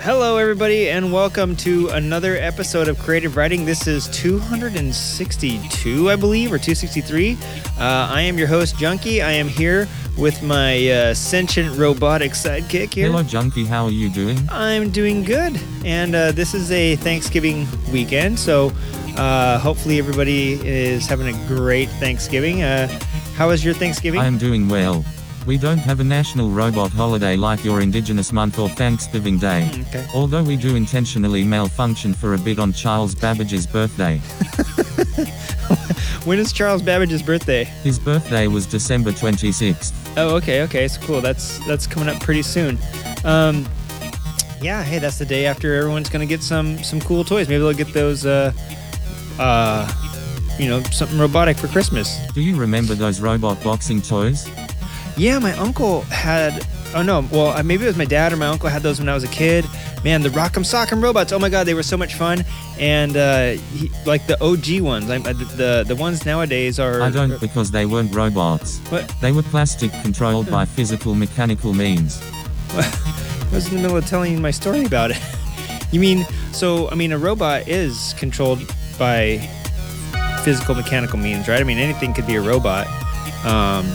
Hello, everybody, and welcome to another episode of Creative Writing. This is 262, I believe, or 263. Uh, I am your host, Junkie. I am here with my uh, sentient robotic sidekick here. Hello, Junkie. How are you doing? I'm doing good, and uh, this is a Thanksgiving weekend, so uh, hopefully everybody is having a great Thanksgiving. Uh, how was your Thanksgiving? I am doing well. We don't have a national robot holiday like your Indigenous Month or Thanksgiving Day. Mm, okay. Although we do intentionally malfunction for a bit on Charles Babbage's birthday. When is Charles Babbage's birthday? His birthday was December 26th. Oh, okay, okay, it's cool. That's that's coming up pretty soon. Um, yeah, hey, that's the day after everyone's gonna get some some cool toys. Maybe they'll get those, uh, uh, you know, something robotic for Christmas. Do you remember those robot boxing toys? Yeah, my uncle had. Oh no, well uh, maybe it was my dad or my uncle had those when I was a kid. Man, the Rock'em Sock'em robots. Oh my god, they were so much fun. And uh, he, like the OG ones, I, uh, the the ones nowadays are. I don't because they weren't robots. What? They were plastic controlled by physical mechanical means. I was in the middle of telling you my story about it. you mean so? I mean, a robot is controlled by physical mechanical means, right? I mean, anything could be a robot. Um,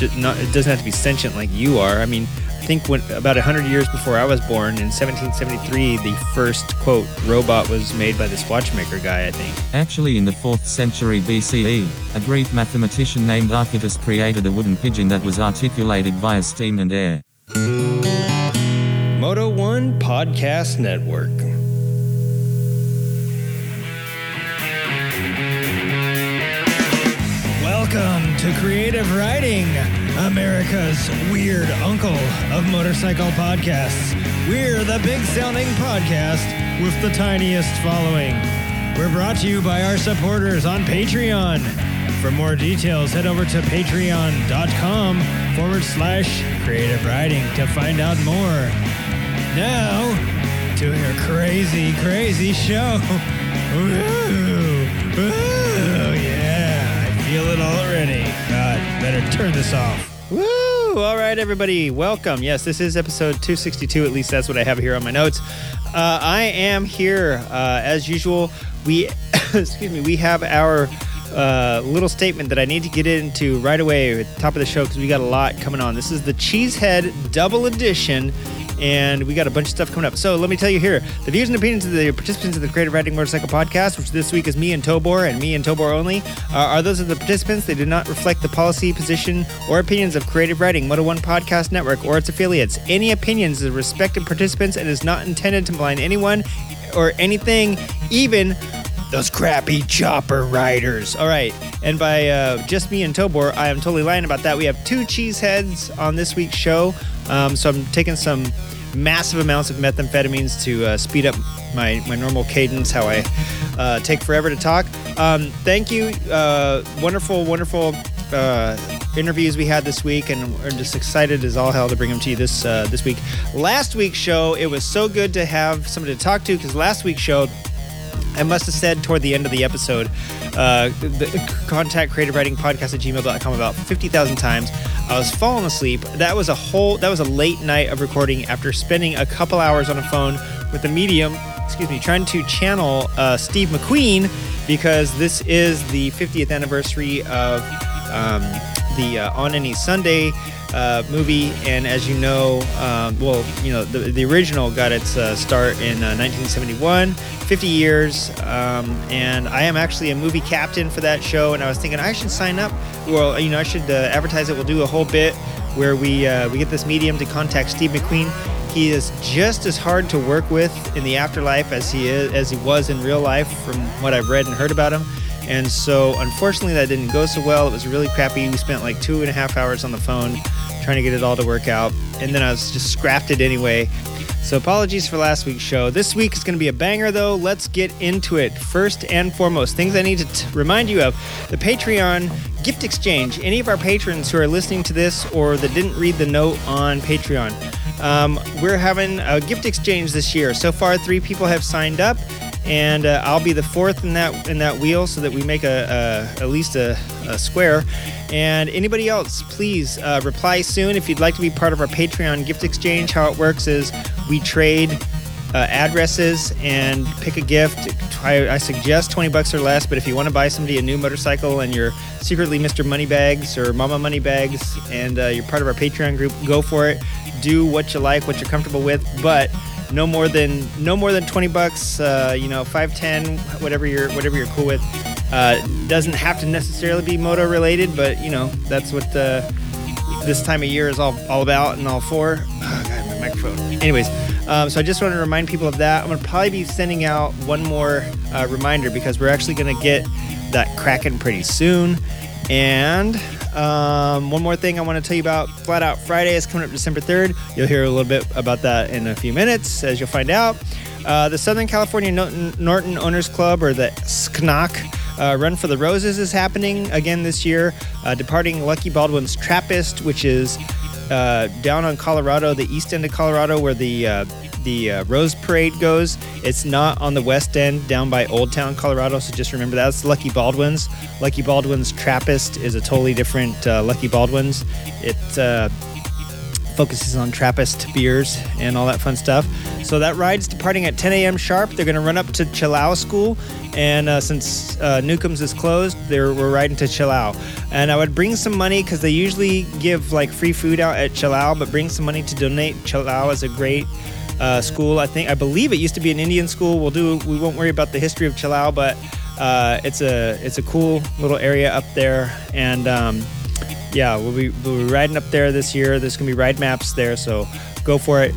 ju- not, it doesn't have to be sentient like you are. I mean, I think when about hundred years before I was born, in 1773, the first quote robot was made by this watchmaker guy. I think. Actually, in the 4th century BCE, a Greek mathematician named Archytas created a wooden pigeon that was articulated via steam and air. Moto One Podcast Network. Welcome to Creative Writing, America's weird uncle of motorcycle podcasts. We're the big sounding podcast with the tiniest following. We're brought to you by our supporters on Patreon. For more details, head over to patreon.com forward slash creative writing to find out more. Now, to your crazy, crazy show. Woo! Woo! Feel it already. God, better turn this off. Woo! All right, everybody, welcome. Yes, this is episode 262. At least that's what I have here on my notes. Uh, I am here uh, as usual. We, excuse me, we have our uh, little statement that I need to get into right away at the top of the show because we got a lot coming on. This is the Cheesehead Double Edition, and we got a bunch of stuff coming up. So let me tell you here the views and opinions of the participants of the Creative Writing Motorcycle Podcast, which this week is me and Tobor and me and Tobor only, uh, are those of the participants. They do not reflect the policy, position, or opinions of Creative Writing, Moto One Podcast Network, or its affiliates. Any opinions of the respective participants and is not intended to malign anyone or anything, even those crappy chopper riders. All right, and by uh, just me and Tobor, I am totally lying about that. We have two cheeseheads on this week's show, um, so I'm taking some massive amounts of methamphetamines to uh, speed up my, my normal cadence, how I uh, take forever to talk. Um, thank you, uh, wonderful, wonderful uh, interviews we had this week, and we're just excited as all hell to bring them to you this uh, this week. Last week's show, it was so good to have somebody to talk to because last week's show. I must have said toward the end of the episode, uh, the, contact creative writing podcast at gmail.com about 50,000 times. I was falling asleep. That was a whole, that was a late night of recording after spending a couple hours on a phone with a medium, excuse me, trying to channel uh, Steve McQueen because this is the 50th anniversary of um, the uh, On Any Sunday uh, movie, and as you know, um, well, you know, the, the original got its uh, start in uh, 1971, 50 years, um, and I am actually a movie captain for that show. And I was thinking I should sign up. Well, you know, I should uh, advertise it. We'll do a whole bit where we uh, we get this medium to contact Steve McQueen. He is just as hard to work with in the afterlife as he is as he was in real life, from what I've read and heard about him. And so, unfortunately, that didn't go so well. It was really crappy. We spent like two and a half hours on the phone trying to get it all to work out. And then I was just scrapped it anyway. So, apologies for last week's show. This week is going to be a banger, though. Let's get into it. First and foremost, things I need to t- remind you of the Patreon gift exchange. Any of our patrons who are listening to this or that didn't read the note on Patreon, um, we're having a gift exchange this year. So far, three people have signed up and uh, I'll be the fourth in that in that wheel, so that we make a, a at least a, a square. And anybody else, please uh, reply soon if you'd like to be part of our Patreon gift exchange. How it works is we trade uh, addresses and pick a gift. I, I, suggest 20 bucks or less, but if you want to buy somebody a new motorcycle and you're secretly Mr. Moneybags or Mama Moneybags and uh, you're part of our Patreon group, go for it. Do what you like, what you're comfortable with, but no more than no more than 20 bucks. Uh, you know, 510 whatever you're whatever you're cool with. Uh, doesn't have to necessarily be moto related, but you know that's what uh, this time of year is all, all about and all for. Oh, God, my microphone. Anyways, um, so I just wanted to remind people of that. I'm going to probably be sending out one more uh, reminder because we're actually going to get that cracking pretty soon. And um, one more thing I want to tell you about Flat Out Friday is coming up December 3rd. You'll hear a little bit about that in a few minutes as you'll find out. Uh, the Southern California Norton, Norton Owners Club, or the SCNOC, uh, Run for the Roses is happening again this year, uh, departing Lucky Baldwin's Trappist, which is uh, down on Colorado, the east end of Colorado, where the uh, the uh, Rose Parade goes. It's not on the west end, down by Old Town, Colorado. So just remember that. that's Lucky Baldwin's. Lucky Baldwin's Trappist is a totally different uh, Lucky Baldwin's. It focuses on Trappist beers and all that fun stuff. So that ride's departing at 10 a.m. sharp. They're going to run up to Chilao School, and uh, since uh, Newcomb's is closed, they're, we're riding to Chilao. And I would bring some money because they usually give like free food out at Chilao, but bring some money to donate. Chilao is a great uh, school. I think I believe it used to be an Indian school. We'll do. We won't worry about the history of Chilao, but uh, it's a it's a cool little area up there, and um, yeah, we'll be, we'll be riding up there this year. There's to be ride maps there, so go for it.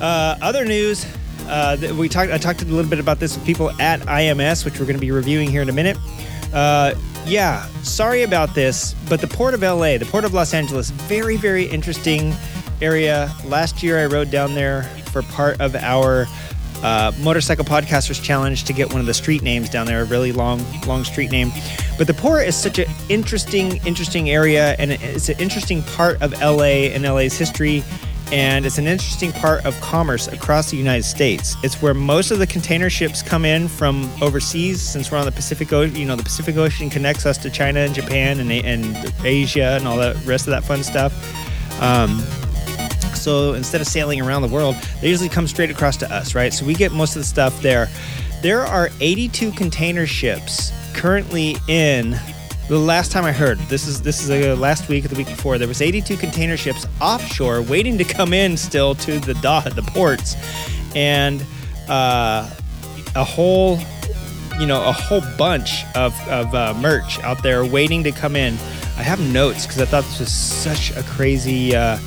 Uh, other news, uh, we talked. I talked a little bit about this with people at IMS, which we're going to be reviewing here in a minute. Uh, yeah, sorry about this, but the port of LA, the port of Los Angeles, very very interesting area. Last year I rode down there for part of our uh, Motorcycle Podcasters Challenge to get one of the street names down there, a really long, long street name. But the port is such an interesting, interesting area, and it's an interesting part of LA and LA's history, and it's an interesting part of commerce across the United States. It's where most of the container ships come in from overseas, since we're on the Pacific Ocean. You know, the Pacific Ocean connects us to China and Japan and, and Asia and all the rest of that fun stuff. Um, so instead of sailing around the world, they usually come straight across to us, right? So we get most of the stuff there. There are 82 container ships currently in the last time I heard, this is this is uh, last week or the week before, there was 82 container ships offshore waiting to come in still to the dock, the ports, and uh, a whole, you know, a whole bunch of, of uh, merch out there waiting to come in. I have notes because I thought this was such a crazy uh,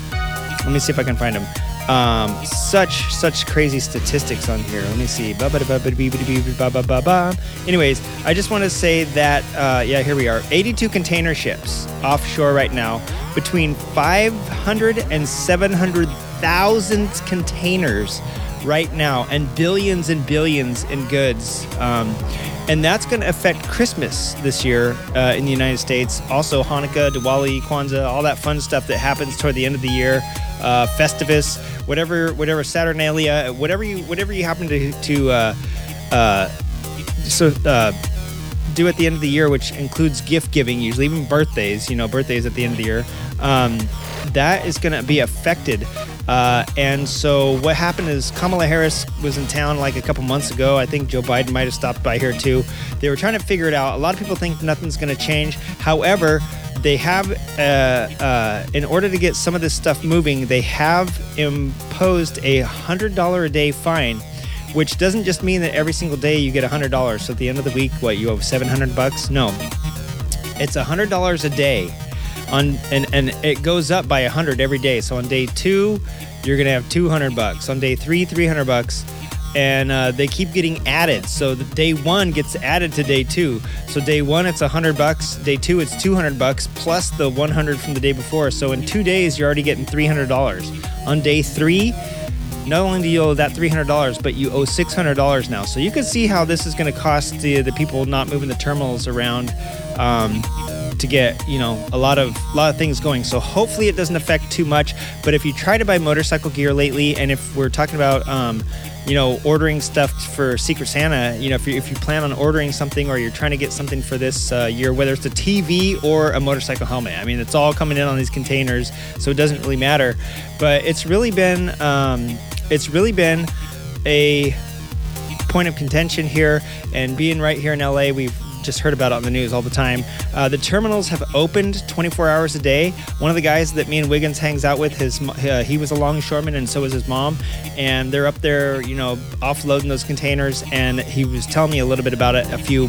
let me see if I can find them. Um, such such crazy statistics on here. Let me see. Anyways, I just want to say that uh, yeah, here we are. 82 container ships offshore right now, between 500 and 700,000 containers right now, and billions and billions in goods. Um, and that's going to affect Christmas this year uh, in the United States. Also, Hanukkah, Diwali, Kwanzaa, all that fun stuff that happens toward the end of the year. Uh, Festivus, whatever, whatever Saturnalia, whatever you, whatever you happen to to uh, uh so uh, do at the end of the year, which includes gift giving, usually even birthdays. You know, birthdays at the end of the year. Um, that is going to be affected uh, and so what happened is Kamala Harris was in town like a couple months ago. I think Joe Biden might have stopped by here too. They were trying to figure it out. A lot of people think nothing's going to change. However, they have, uh, uh, in order to get some of this stuff moving, they have imposed a hundred dollar a day fine, which doesn't just mean that every single day you get a hundred dollars. So at the end of the week, what you owe seven hundred bucks? No, it's a hundred dollars a day on and and it goes up by 100 every day. So on day two you're gonna have 200 bucks. On day three 300 bucks. And uh, they keep getting added. So the day one gets added to day two. So day one it's 100 bucks. Day two it's 200 bucks plus the 100 from the day before. So in two days you're already getting $300 on day three not only do you owe that $300 but you owe $600 now. So you can see how this is going to cost the, the people not moving the terminals around. Um, to get you know a lot of a lot of things going. So hopefully it doesn't affect too much. But if you try to buy motorcycle gear lately, and if we're talking about um, you know ordering stuff for Secret Santa, you know if you if you plan on ordering something or you're trying to get something for this uh, year, whether it's a TV or a motorcycle helmet, I mean it's all coming in on these containers, so it doesn't really matter. But it's really been um, it's really been a point of contention here, and being right here in LA, we've just heard about it on the news all the time. Uh, the terminals have opened 24 hours a day. One of the guys that me and Wiggins hangs out with, his uh, he was a longshoreman, and so was his mom. And they're up there, you know, offloading those containers. And he was telling me a little bit about it a few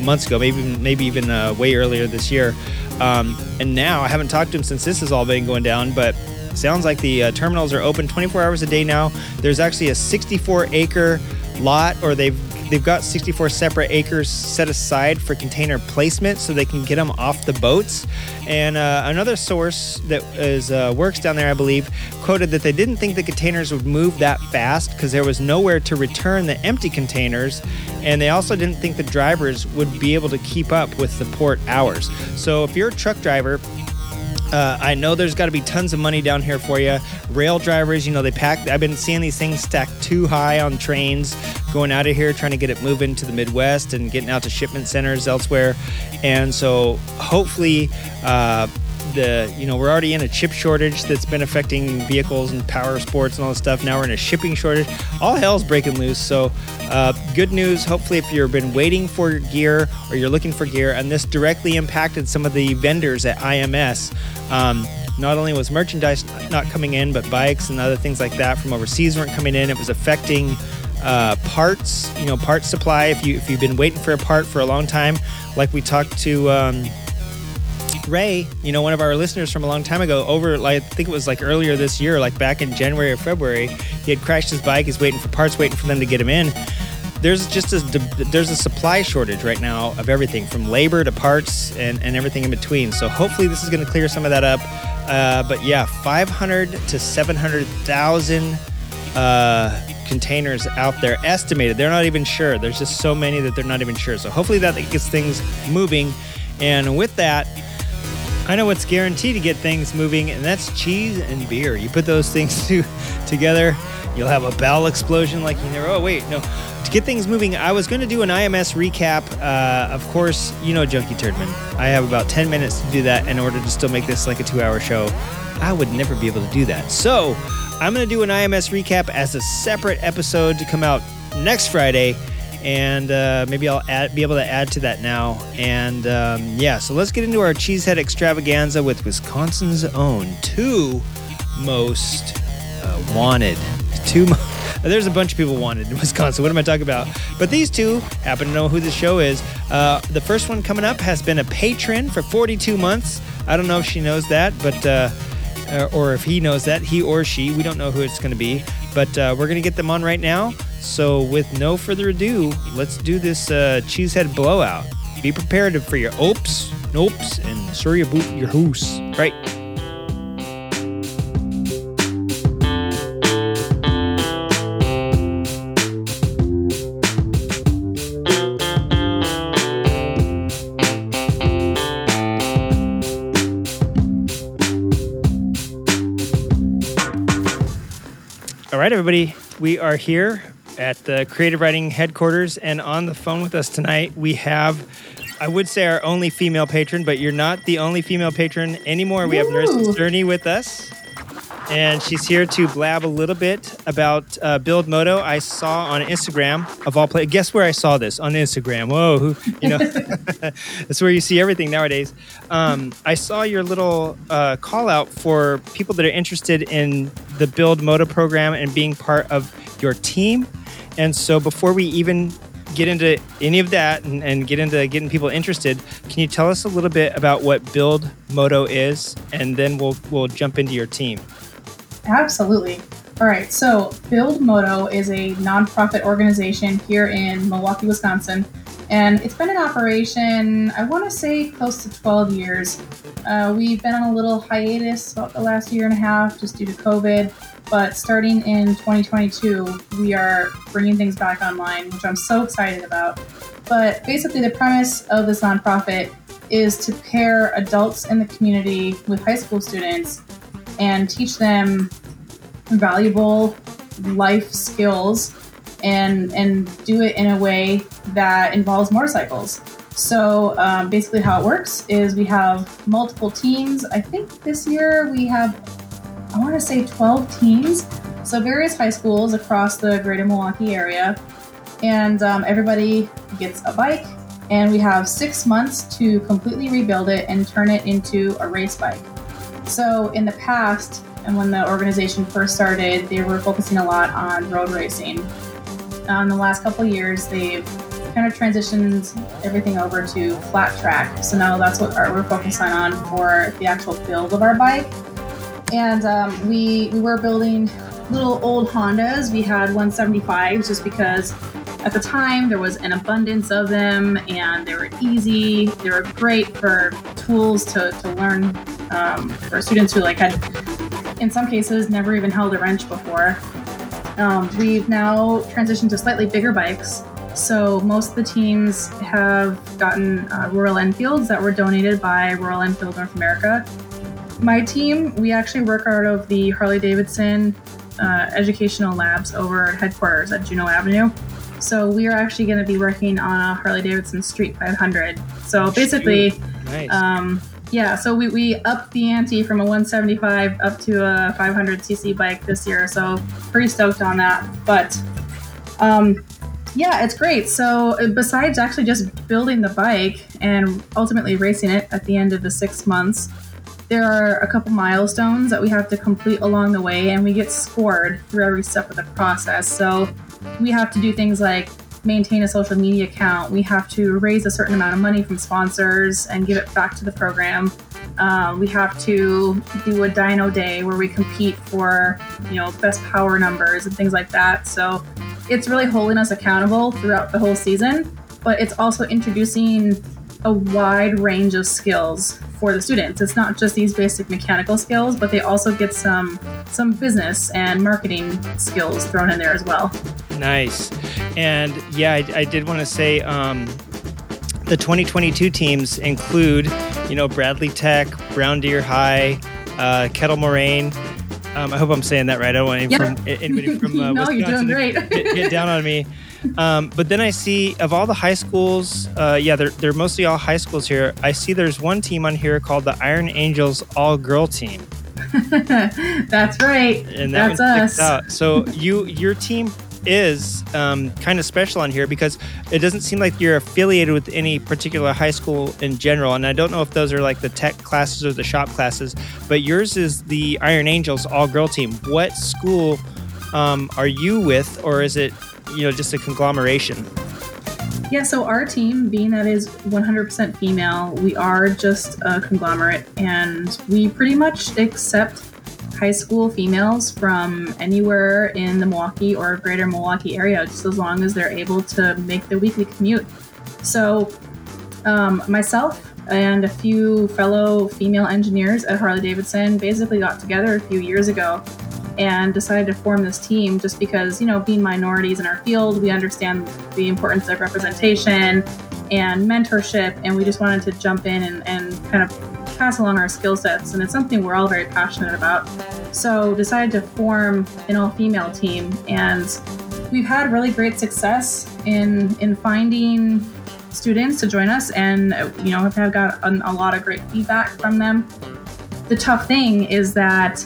months ago, maybe maybe even uh, way earlier this year. Um, and now I haven't talked to him since this has all been going down, but sounds like the uh, terminals are open 24 hours a day now. There's actually a 64 acre lot, or they've they've got 64 separate acres set aside for container placement so they can get them off the boats. And uh, another source that is uh, works down there, I believe, quoted that they didn't think the containers would move that fast because there was nowhere to return the empty containers, and they also didn't think the drivers would be able to keep up with the port hours. So if you're a truck driver uh, I know there's got to be tons of money down here for you. Rail drivers, you know, they pack. I've been seeing these things stacked too high on trains going out of here, trying to get it moving to the Midwest and getting out to shipment centers elsewhere. And so hopefully, uh, the you know we're already in a chip shortage that's been affecting vehicles and power sports and all this stuff. Now we're in a shipping shortage. All hell's breaking loose. So uh, good news. Hopefully, if you've been waiting for gear or you're looking for gear, and this directly impacted some of the vendors at IMS. Um, not only was merchandise not coming in, but bikes and other things like that from overseas weren't coming in. It was affecting uh, parts, you know, parts supply. If you if you've been waiting for a part for a long time, like we talked to. Um, Ray, you know, one of our listeners from a long time ago, over like I think it was like earlier this year, like back in January or February, he had crashed his bike. He's waiting for parts, waiting for them to get him in. There's just a there's a supply shortage right now of everything from labor to parts and, and everything in between. So hopefully this is going to clear some of that up. Uh, but yeah, 500 to 700,000 uh, containers out there estimated. They're not even sure. There's just so many that they're not even sure. So hopefully that gets things moving. And with that, I know what's guaranteed to get things moving, and that's cheese and beer. You put those things to, together, you'll have a bowel explosion like you never. Oh, wait, no. To get things moving, I was going to do an IMS recap. Uh, of course, you know Junkie Turdman. I have about 10 minutes to do that in order to still make this like a two hour show. I would never be able to do that. So, I'm going to do an IMS recap as a separate episode to come out next Friday and uh, maybe I'll add, be able to add to that now. And um, yeah, so let's get into our cheesehead extravaganza with Wisconsin's own two most uh, wanted. Two. Mo- There's a bunch of people wanted in Wisconsin. What am I talking about? But these two happen to know who the show is. Uh, the first one coming up has been a patron for 42 months. I don't know if she knows that, but uh, or if he knows that, he or she. We don't know who it's going to be, but uh, we're going to get them on right now. So, with no further ado, let's do this uh, cheesehead blowout. Be prepared for your opes, nopes, and sorry about your hoose. Right. All right, everybody, we are here at the Creative Writing headquarters, and on the phone with us tonight, we have, I would say, our only female patron, but you're not the only female patron anymore. We have Nurse Sterny with us, and she's here to blab a little bit about uh, Build Moto. I saw on Instagram of all places. Guess where I saw this on Instagram? Whoa, who, you know, that's where you see everything nowadays. Um, I saw your little uh, call out for people that are interested in the Build Moto program and being part of your team. And so before we even get into any of that and, and, get into getting people interested, can you tell us a little bit about what Build Moto is, and then we'll we'll jump into your team. Absolutely. All right. So Build Moto is a nonprofit organization here in Milwaukee, Wisconsin, and it's been in operation. I want to say close to 12 years. Uh, we've been on a little hiatus about the last year and a half just due to COVID. But starting in 2022, we are bringing things back online, which I'm so excited about. But basically, the premise of this nonprofit is to pair adults in the community with high school students and teach them valuable life skills and and do it in a way that involves motorcycles. So um, basically, how it works is we have multiple teams. I think this year we have I want to say 12 teams So various high schools across the greater Milwaukee area, and um, everybody gets a bike, and we have six months to completely rebuild it and turn it into a race bike. So in the past, and when the organization first started, they were focusing a lot on road racing. In the last couple years, they've kind of transitioned everything over to flat track. So now that's what we're focusing on for the actual build of our bike. And um, we we were building little old Hondas. We had 175s just because at the time there was an abundance of them and they were easy. They were great for tools to, to learn um, for students who like had in some cases never even held a wrench before. Um, we've now transitioned to slightly bigger bikes. So most of the teams have gotten uh, Royal Enfields that were donated by Royal Enfield North America. My team, we actually work out of the Harley Davidson uh, educational labs over at headquarters at Juneau Avenue. So we are actually going to be working on a Harley Davidson Street 500. So basically, Nice. um, yeah, so we, we upped the ante from a 175 up to a 500cc bike this year. So pretty stoked on that. But um, yeah, it's great. So uh, besides actually just building the bike and ultimately racing it at the end of the six months, there are a couple milestones that we have to complete along the way, and we get scored through every step of the process. So we have to do things like maintain a social media account. We have to raise a certain amount of money from sponsors and give it back to the program. Uh, we have to do a dyno day where we compete for, you know, best power numbers and things like that. So it's really holding us accountable throughout the whole season, but it's also introducing a wide range of skills for the students. It's not just these basic mechanical skills, but they also get some some business and marketing skills thrown in there as well. Nice. And yeah, I, I did want to say um, the 2022 teams include, you know, Bradley Tech, Brown Deer High, uh, Kettle Moraine. Um, I hope I'm saying that right. I don't want any Yeah. from, anybody from uh, No, Wisconsin to get, get down on me. Um, but then I see of all the high schools, uh, yeah, they're, they're mostly all high schools here. I see there's one team on here called the Iron Angels All Girl Team. That's right. and that That's us. So you your team is um, kind of special on here because it doesn't seem like you're affiliated with any particular high school in general. And I don't know if those are like the tech classes or the shop classes, but yours is the Iron Angels all girl team. What school um, are you with, or is it you know just a conglomeration? Yeah, so our team, being that is 100% female, we are just a conglomerate and we pretty much accept high school females from anywhere in the Milwaukee or greater Milwaukee area, just as long as they're able to make the weekly commute. So, um, myself and a few fellow female engineers at Harley Davidson basically got together a few years ago and decided to form this team just because, you know, being minorities in our field, we understand the importance of representation and mentorship, and we just wanted to jump in and, and kind of pass along our skill sets. And it's something we're all very passionate about. So, decided to form an all female team, and we've had really great success in in finding students to join us and you know have got a lot of great feedback from them the tough thing is that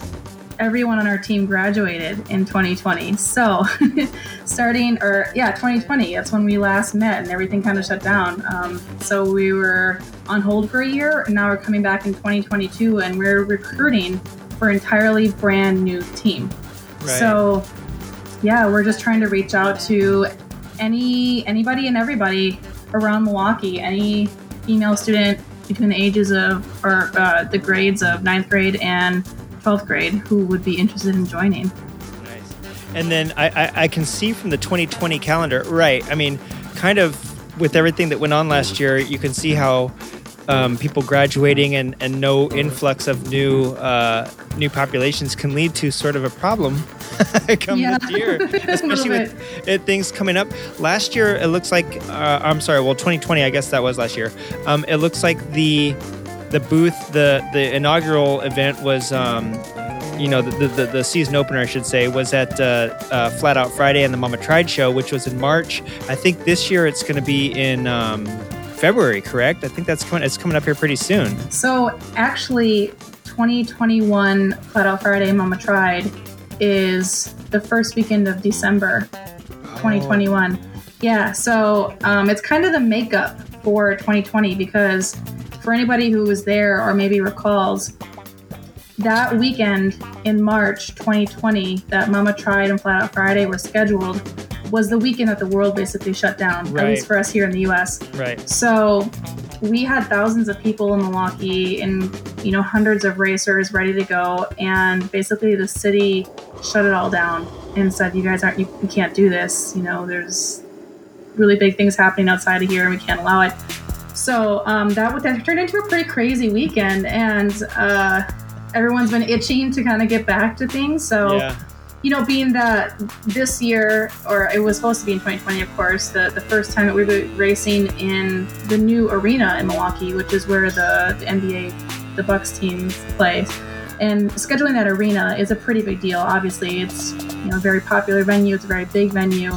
everyone on our team graduated in 2020 so starting or yeah 2020 that's when we last met and everything kind of shut down. Um, so we were on hold for a year and now we're coming back in 2022 and we're recruiting for an entirely brand new team. Right. so yeah we're just trying to reach out to any anybody and everybody around milwaukee any female student between the ages of or uh, the grades of ninth grade and 12th grade who would be interested in joining Nice. And then I, I, I can see from the 2020 calendar, right? I mean, kind of with everything that went on last year, you can see how um, people graduating and, and no influx of new uh, new populations can lead to sort of a problem come Yeah. this year, especially with it, things coming up. Last year, it looks like uh, I'm sorry, well, 2020, I guess that was last year. Um, it looks like the the booth, the the inaugural event was. Um, you know, the, the, the season opener, I should say, was at uh, uh, Flat Out Friday and the Mama Tried show, which was in March. I think this year it's going to be in um, February, correct? I think that's coming. It's coming up here pretty soon. so actually 2021 flat out friday mama tried is the first weekend of December 2021. Yeah, so um, it's kind of the makeup for 2020 because for anybody who was there or maybe recalls, that weekend in March 2020 that Mama Tried and Flat Out Friday were scheduled was the weekend that the world basically shut down, at least for us here in the US. Right. So we had thousands of people in Milwaukee and you know hundreds of racers ready to go and basically the city shut it all down and said you guys aren't you, you can't do this you know there's really big things happening outside of here and we can't allow it so um, that would that turned into a pretty crazy weekend and uh, everyone's been itching to kind of get back to things so Yeah. you know, being that this year, or it was supposed to be in 2020, of course, the, the first time that we were racing in the new arena in Milwaukee, which is where the, the NBA, the Bucks team play. And scheduling that arena is a pretty big deal. Obviously, it's you know a very popular venue. It's a very big venue.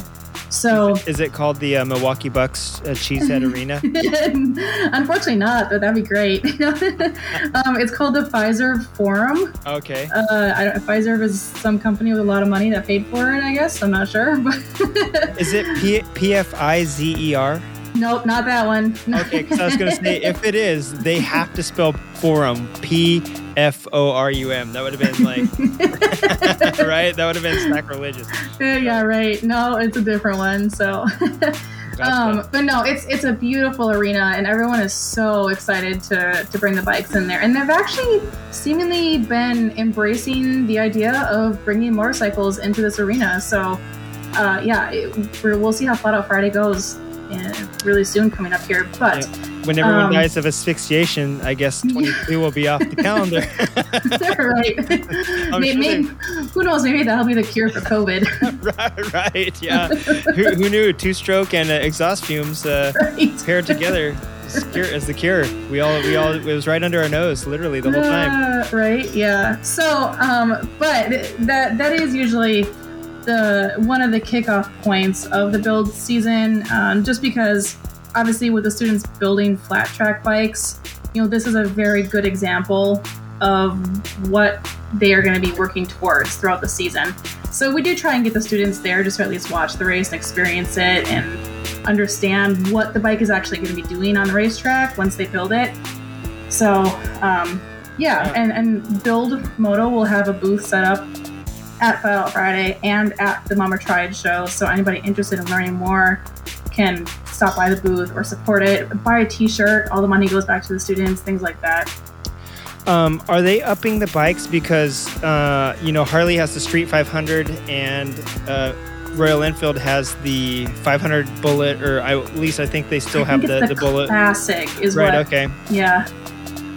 So Is it called the uh, Milwaukee Bucks uh, Cheesehead Arena? unfortunately not, but that'd be great. um, it's called the Fiserv Forum. Okay. Uh, I don't, Pfizer is some company with a lot of money that paid for it. I guess I'm not sure, Is it P P F I Z E R? nope, not that one. Okay, because I was gonna say if it is, they have to spell forum P F O R U M. That would have been like right. That would have been sacrilegious. yeah, right. No, it's a different one. So, um, but no, it's it's a beautiful arena, and everyone is so excited to to bring the bikes in there. And they've actually seemingly been embracing the idea of bringing motorcycles into this arena. So, uh, yeah, it, we're, we'll see how Flat Out Friday goes. Uh really soon coming up here, but when everyone um, dies of asphyxiation, I guess 22 will be off the calendar. right. I'm sure may- who knows? Maybe that'll be the cure for COVID. right, right, yeah. who, who knew two stroke and uh, exhaust fumes uh, right. paired together is the cure? We all, we all, it was right under our nose, literally the whole time. Uh, right. Yeah. So, um, but that that is usually the one of the kickoff points of the build season, um, just because obviously with the students building flat track bikes, you know, this is a very good example of what they are going to be working towards throughout the season. So we do try and get the students there just to at least watch the race and experience it and understand what the bike is actually going to be doing on the racetrack once they build it. So, um, yeah, and, and Build Moto will have a booth set up at Out Friday and at the Mama Tried show. So anybody interested in learning more can stop by the booth or support it. Buy a T-shirt. All the money goes back to the students. Things like that. Um, are they upping the bikes because uh, you know Harley has the Street 500 and uh, Royal Enfield has the 500 Bullet, or I, at least I think they still have the, it's the Bullet. Classic is Right. what. Okay. Yeah.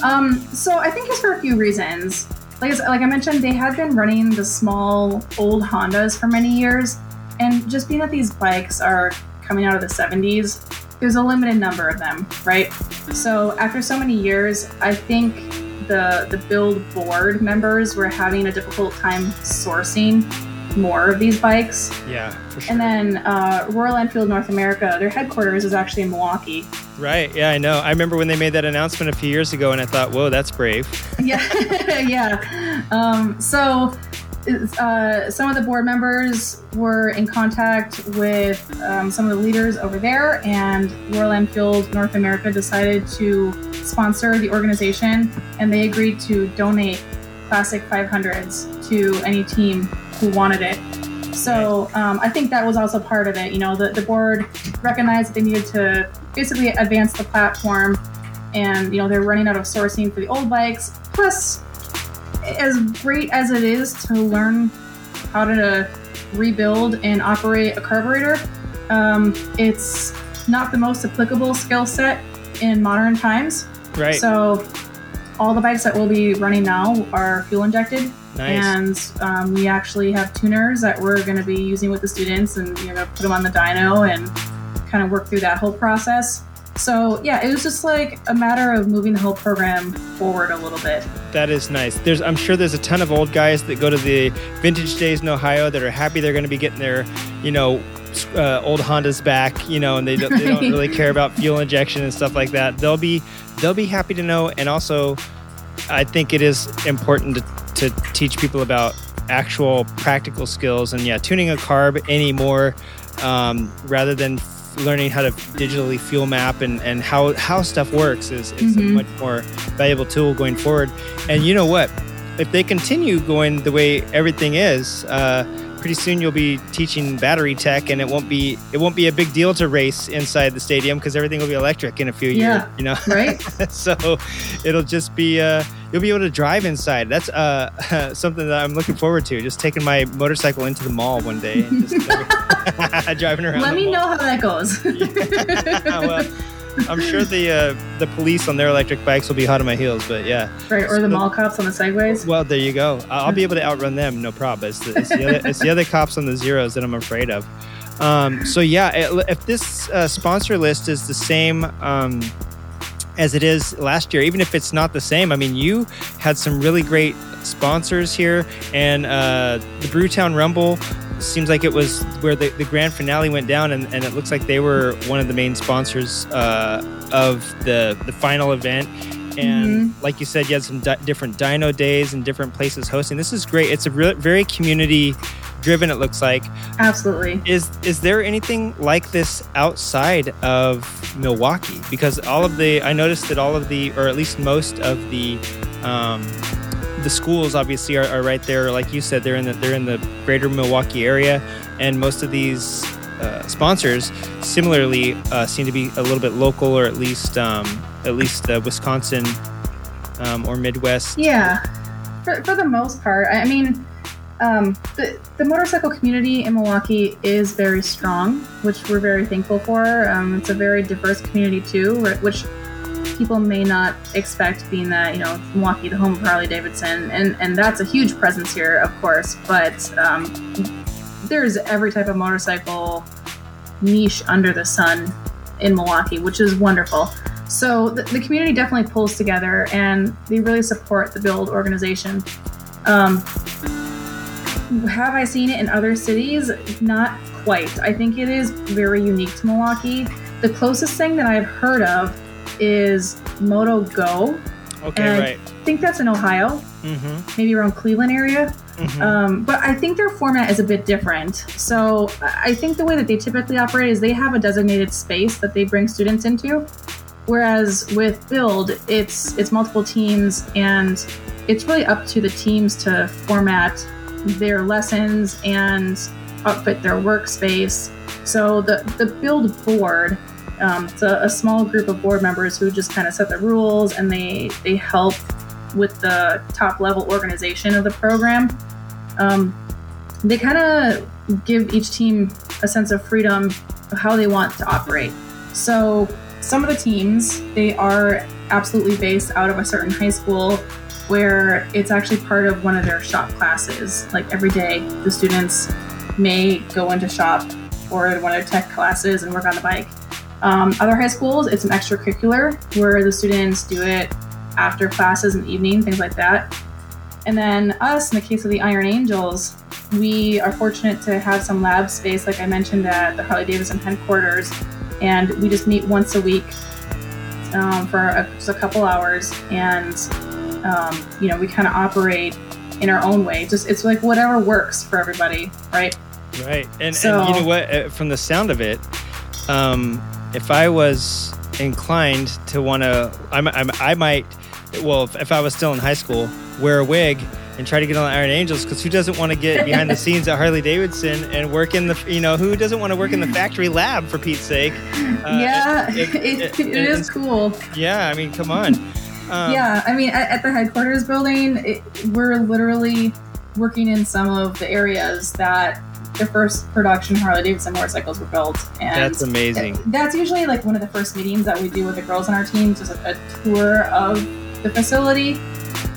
Um, so I think it's for a few reasons. Like, like I mentioned, they had been running the small old Hondas for many years, and just being that these bikes are coming out of the 70s, there's a limited number of them, right? So after so many years, I think the the build board members were having a difficult time sourcing more of these bikes. Yeah, sure. And then uh, Royal Enfield North America, their headquarters is actually in Milwaukee. right. Yeah, I know. I remember when they made that announcement a few years ago, and I thought, "Whoa, that's brave." yeah yeah um, so uh, some of the board members were in contact with um, some of the leaders over there and royal enfield north america decided to sponsor the organization and they agreed to donate classic 500s to any team who wanted it. So um, i think that was also part of it you know the, the board recognized that they needed to basically advance the platform and you know they're running out of sourcing for the old bikes. Plus as great as it is to learn how to rebuild and operate a carburetor um, it's not the most applicable skill set in modern times. Right. so all the bikes that we'll be running now are fuel injected nice. and um, we actually have tuners that we're going to be using with the students and you know put them on the dyno and kind of work through that whole process so yeah it was just like a matter of moving the whole program forward a little bit That is nice. There's, I'm sure there's a ton of old guys that go to the vintage days in Ohio that are happy they're going to be getting their, you know, uh, old Hondas back, you know, and they don't, they don't really care about fuel injection and stuff like that. They'll be, they'll be happy to know. And also, I think it is important to, to teach people about actual practical skills and yeah, tuning a carb anymore um, rather than learning how to digitally fuel map and, and how, how stuff works is, is Mhm. a much more valuable tool going forward. And you know what? If they continue going the way everything is, uh, pretty soon you'll be teaching battery tech, and it won't be it won't be a big deal to race inside the stadium because everything will be electric in a few Yeah. years. You know, Right? so it'll just be uh, you'll be able to drive inside. That's uh, something that I'm looking forward to. Just taking my motorcycle into the mall one day and just driving around. Let me mall. know how that goes. well, I'm sure the uh, the police on their electric bikes will be hot on my heels, but yeah. right, or the mall cops on the segways. Well, there you go. I'll be able to outrun them, no problem. It's the, it's the, other, it's the other cops on the zeros that I'm afraid of. Um, so yeah, if this uh, sponsor list is the same um, as it is last year, even if it's not the same, I mean, you had some really great sponsors here, and uh, the Brewtown Rumble seems like it was where the, the grand finale went down, and, and it looks like they were one of the main sponsors uh, of the the final event. And like you said, you had some di- different dyno days and different places hosting. This is great. It's a re- very community driven. It looks like. Absolutely. Is is there anything like this outside of Milwaukee? Because all of the I noticed that all of the or at least most of the um, the schools obviously are, are right there. Like you said, they're in the they're in the greater Milwaukee area, and most of these uh, sponsors similarly uh, seem to be a little bit local or at least um, at least uh, Wisconsin um, or Midwest. Yeah, for, for the most part. I mean, um, the, the motorcycle community in Milwaukee is very strong, which we're very thankful for. Um, it's a very diverse community too, which people may not expect, being that you know Milwaukee, the home of Harley Davidson, and and that's a huge presence here, of course. But um, there's every type of motorcycle niche under the sun in Milwaukee, which is wonderful. So the, the community definitely pulls together and they really support the build organization. Um, have I seen it in other cities? Not quite. I think it is very unique to Milwaukee. The closest thing that I've heard of is Moto Go. Okay, And- right. I think that's in Ohio, Mm-hmm, maybe around Cleveland area. mm-hmm. Um, but I think their format is a bit different. So I I think the way that they typically operate is they have a designated space that they bring students into, whereas with Build, it's it's multiple teams and it's really up to the teams to format their lessons and outfit their workspace. So the the Build board. Um, it's a, a small group of board members who just kind of set the rules and they they help with the top level organization of the program um, they kind of give each team a sense of freedom of how they want to operate. So some of the teams they are absolutely based out of a certain high school where it's actually part of one of their shop classes. Like every day, the students may go into shop or one of their tech classes and work on the bike. Um, other high schools, it's an extracurricular where the students do it after classes in the evening, things like that. And then us, in the case of the Iron Angels, we are fortunate to have some lab space, like I mentioned, at the Harley Davidson headquarters, and we just meet once a week um, for a, just a couple hours, and um, you know we kind of operate in our own way. Just it's like whatever works for everybody, right? Right, and, So- and you know what? Uh, From the sound of it, um, if I was inclined to want to, I, mi- I, mi- I might, well, if, if I was still in high school, wear a wig and try to get on the Iron Angels because who doesn't want to get behind the scenes at Harley Davidson and work in the, you know, who doesn't want to work in the factory lab for Pete's sake? Uh, yeah, it- it, it- it is cool. Yeah, I mean, come on. Um, yeah, I mean, at, at the headquarters building, it, we're literally working in some of the areas that the first production Harley Davidson motorcycles were built, and That's amazing. That's usually like one of the first meetings that we do with the girls on our team, just a, a tour of the facility.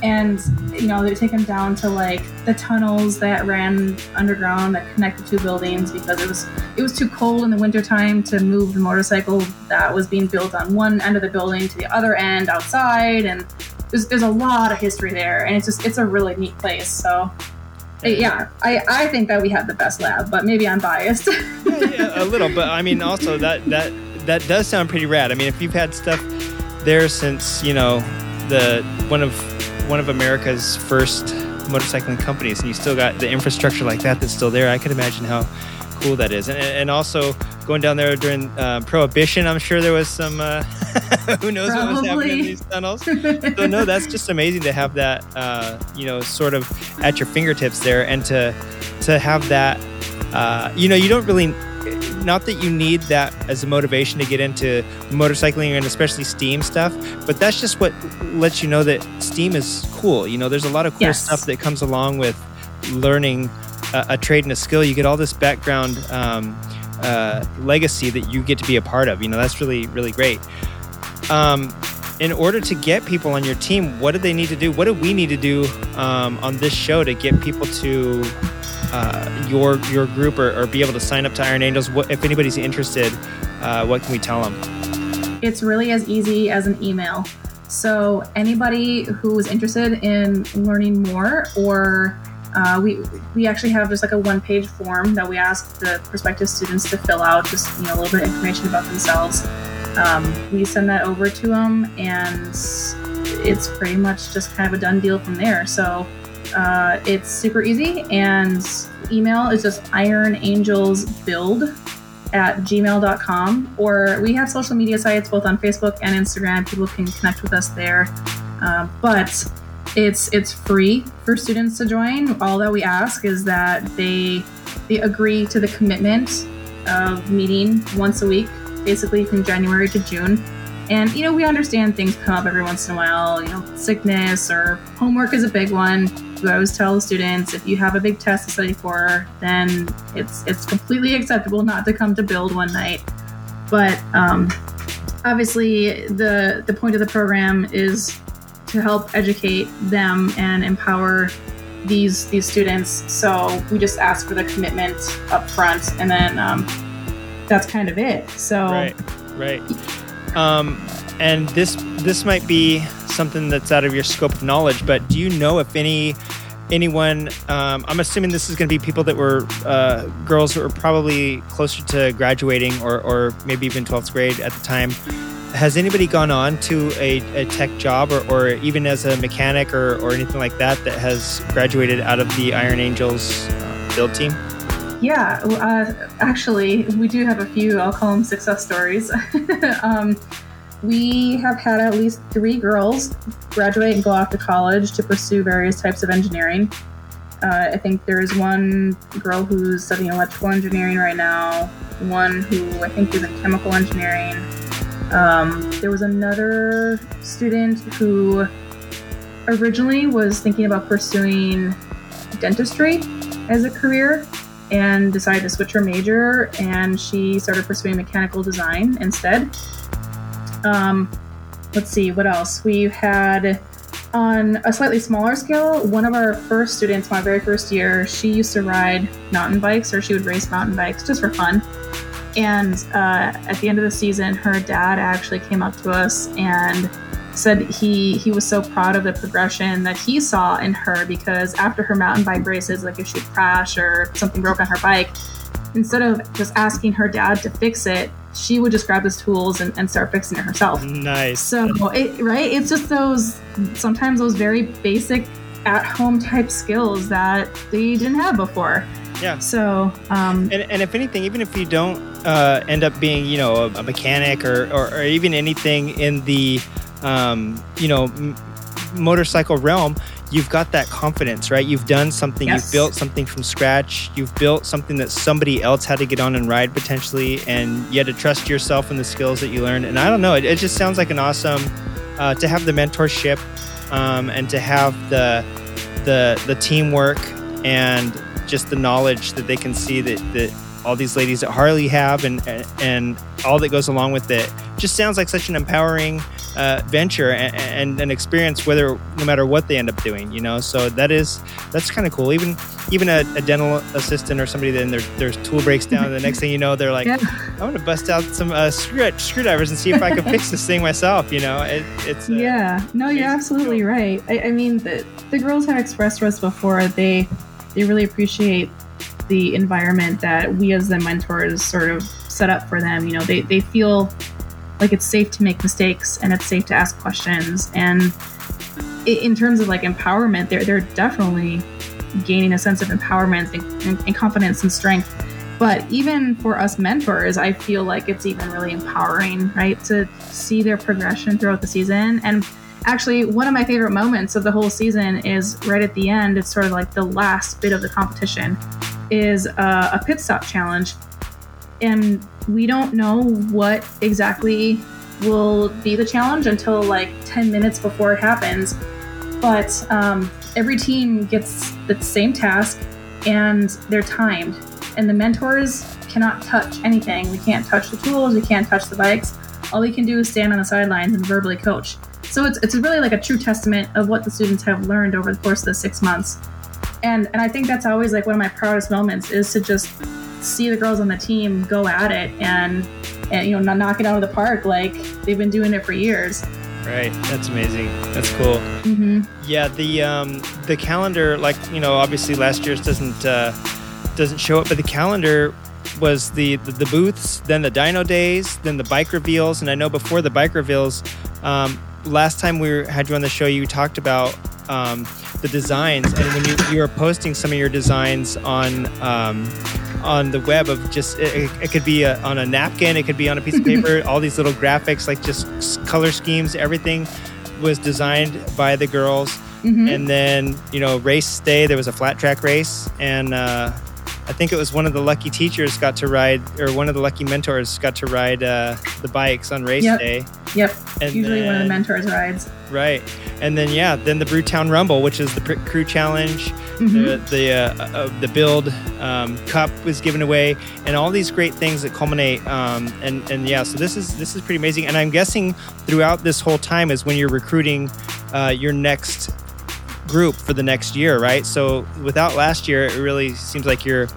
And you know, they take them down to like the tunnels that ran underground that connect the two buildings because it was it was too cold in the wintertime to move the motorcycle that was being built on one end of the building to the other end outside and there's, there's a lot of history there and it's just it's a really neat place so Uh, yeah I, I think that we have the best lab but maybe i'm biased yeah, a little, but I mean, also that that that does sound pretty rad. I mean, if you've had stuff there since you know the one of one of America's first motorcycling companies, and you still got the infrastructure like that that's still there. I could imagine how cool that is, and, and also going down there during uh, Prohibition. I'm sure there was some. Uh, who knows Probably. what was happening in these tunnels? so no, that's just amazing to have that. Uh, you know, sort of at your fingertips there, and to to have that. Uh, you know, you don't really not that you need that as a motivation to get into motorcycling and especially steam stuff but that's just what lets you know that steam is cool you know there's a lot of cool yes. stuff that comes along with learning a, trade and a skill you get all this background um, uh, legacy that you get to be a part of you know that's really really great um, in order to get people on your team what do they need to do what do we need to do um, on this show to get people to uh, your your group or, or, be able to sign up to Iron Angels? What, if anybody's interested, uh, what can we tell them? It's really as easy as an email. So anybody who is interested in learning more, or uh, we we actually have just like a one page form that we ask the prospective students to fill out, just you know a little bit of information about themselves. Um, we send that over to them, and it's pretty much just kind of a done deal from there. So uh, it's super easy, and email is just ironangelsbuild at gmail.com. Or we have social media sites both on Facebook and Instagram. People can connect with us there. Uh, but it's it's free for students to join. All that we ask is that they they agree to the commitment of meeting once a week, basically from January to June. And you know, we understand things come up every once in a while. You know, sickness or homework is a big one we always tell the students if you have a big test to study for, then it's it's completely acceptable not to come to build one night. But um, obviously, the the point of the program is to help educate them and empower these these students. So we just ask for the commitment up front, and then um, that's kind of it. So right, right. Um, and this this might be something that's out of your scope of knowledge, but do you know if any anyone? Um, I'm assuming this is going to be people that were uh, girls that were probably closer to graduating or, or maybe even 12th grade at the time. Has anybody gone on to a, a tech job or, or even as a mechanic or, or anything like that that has graduated out of the Iron Angels uh, build team? Yeah, uh, actually, we do have a few, I'll call them success stories. um, we have had at least three girls graduate and go off to college to pursue various types of engineering. Uh, I think there's one girl who's studying electrical engineering right now, one who I think is in chemical engineering. Um, there was another student who originally was thinking about pursuing dentistry as a career and decided to switch her major and she started pursuing mechanical design instead. Um, let's see, what else? We've had on a slightly smaller scale, one of our first students, my very first year, she used to ride mountain bikes or she would race mountain bikes just for fun. And uh, at the end of the season, her dad actually came up to us and said he he was so proud of the progression that he saw in her because after her mountain bike races, like if she'd crash or something broke on her bike, instead of just asking her dad to fix it, she would just grab his tools and, and start fixing it herself. Nice. So, it, right? It's just those, sometimes those very basic at home type skills that they didn't have before. Yeah. So, um, and, and if anything, even if you don't uh, end up being, you know, a, a mechanic or, or, or, even anything in the, um, you know, m- motorcycle realm, you've got that confidence, right? You've done something, yes. you've built something from scratch, you've built something that somebody else had to get on and ride potentially, and you had to trust yourself and the skills that you learned. And I don't know, it, it just sounds like an awesome uh, to have the mentorship um, and to have the the the teamwork and just the knowledge that they can see that that all these ladies at Harley have and and all that goes along with it. Just sounds like such an empowering uh, venture and, and, an experience, whether no matter what they end up doing. You know, so that is that's kind of cool. Even even a, a, dental assistant or somebody then their their tool breaks down, and the next thing you know, they're like, yeah. I'm gonna bust out some uh, screw- screwdrivers and see if I can fix this thing myself. You know, it, it's uh, yeah. No, you're absolutely right. I, I mean, the the girls have expressed to us before they they really appreciate the environment that we as the mentors sort of set up for them. You know, they, they feel like it's safe to make mistakes and it's safe to ask questions. And in terms of like empowerment, they're they're definitely gaining a sense of empowerment and, and, confidence and strength. But even for us mentors, I feel like it's even really empowering, right, to see their progression throughout the season. And actually, one of my favorite moments of the whole season is right at the end. It's sort of like the last bit of the competition is a, a pit stop challenge, and we don't know what exactly will be the challenge until like 10 minutes before it happens. But um, every team gets the same task and they're timed. And the mentors cannot touch anything. We can't touch the tools, we can't touch the bikes. All we can do is stand on the sidelines and verbally coach. So it's, it's really like a true testament of what the students have learned over the course of the six months. And, and I think that's always like one of my proudest moments is to just see the girls on the team go at it and, and you know knock it out of the park like they've been doing it for years. Right, that's amazing. That's cool. Mm-hmm. Yeah, the um, the calendar, like you know, obviously last year's doesn't uh, doesn't show up, but the calendar was the, the, the booths, then the dyno days, then the bike reveals, and I know before the bike reveals, um, last time we had you on the show, you talked about um, the designs, and when you you were posting some of your designs on um, on the web of just it, it could be a, on a napkin, it could be on a piece of paper, all these little graphics, like just color schemes, everything was designed by the girls. Mhm. And then you know, race day, there was a flat track race, and uh, I think it was one of the lucky teachers got to ride, or one of the lucky mentors got to ride uh, the bikes on race Yep. day. Yep. And Usually one of the mentors rides. Right, and then yeah, then the Brewtown Rumble, which is the pr- crew challenge, Mhm. the the uh, uh, the build um, cup was given away, and all these great things that culminate. Um, and and yeah, so this is this is pretty amazing. And I'm guessing throughout this whole time is when you're recruiting uh, your next group for the next year, right? So without last year, it really seems like you're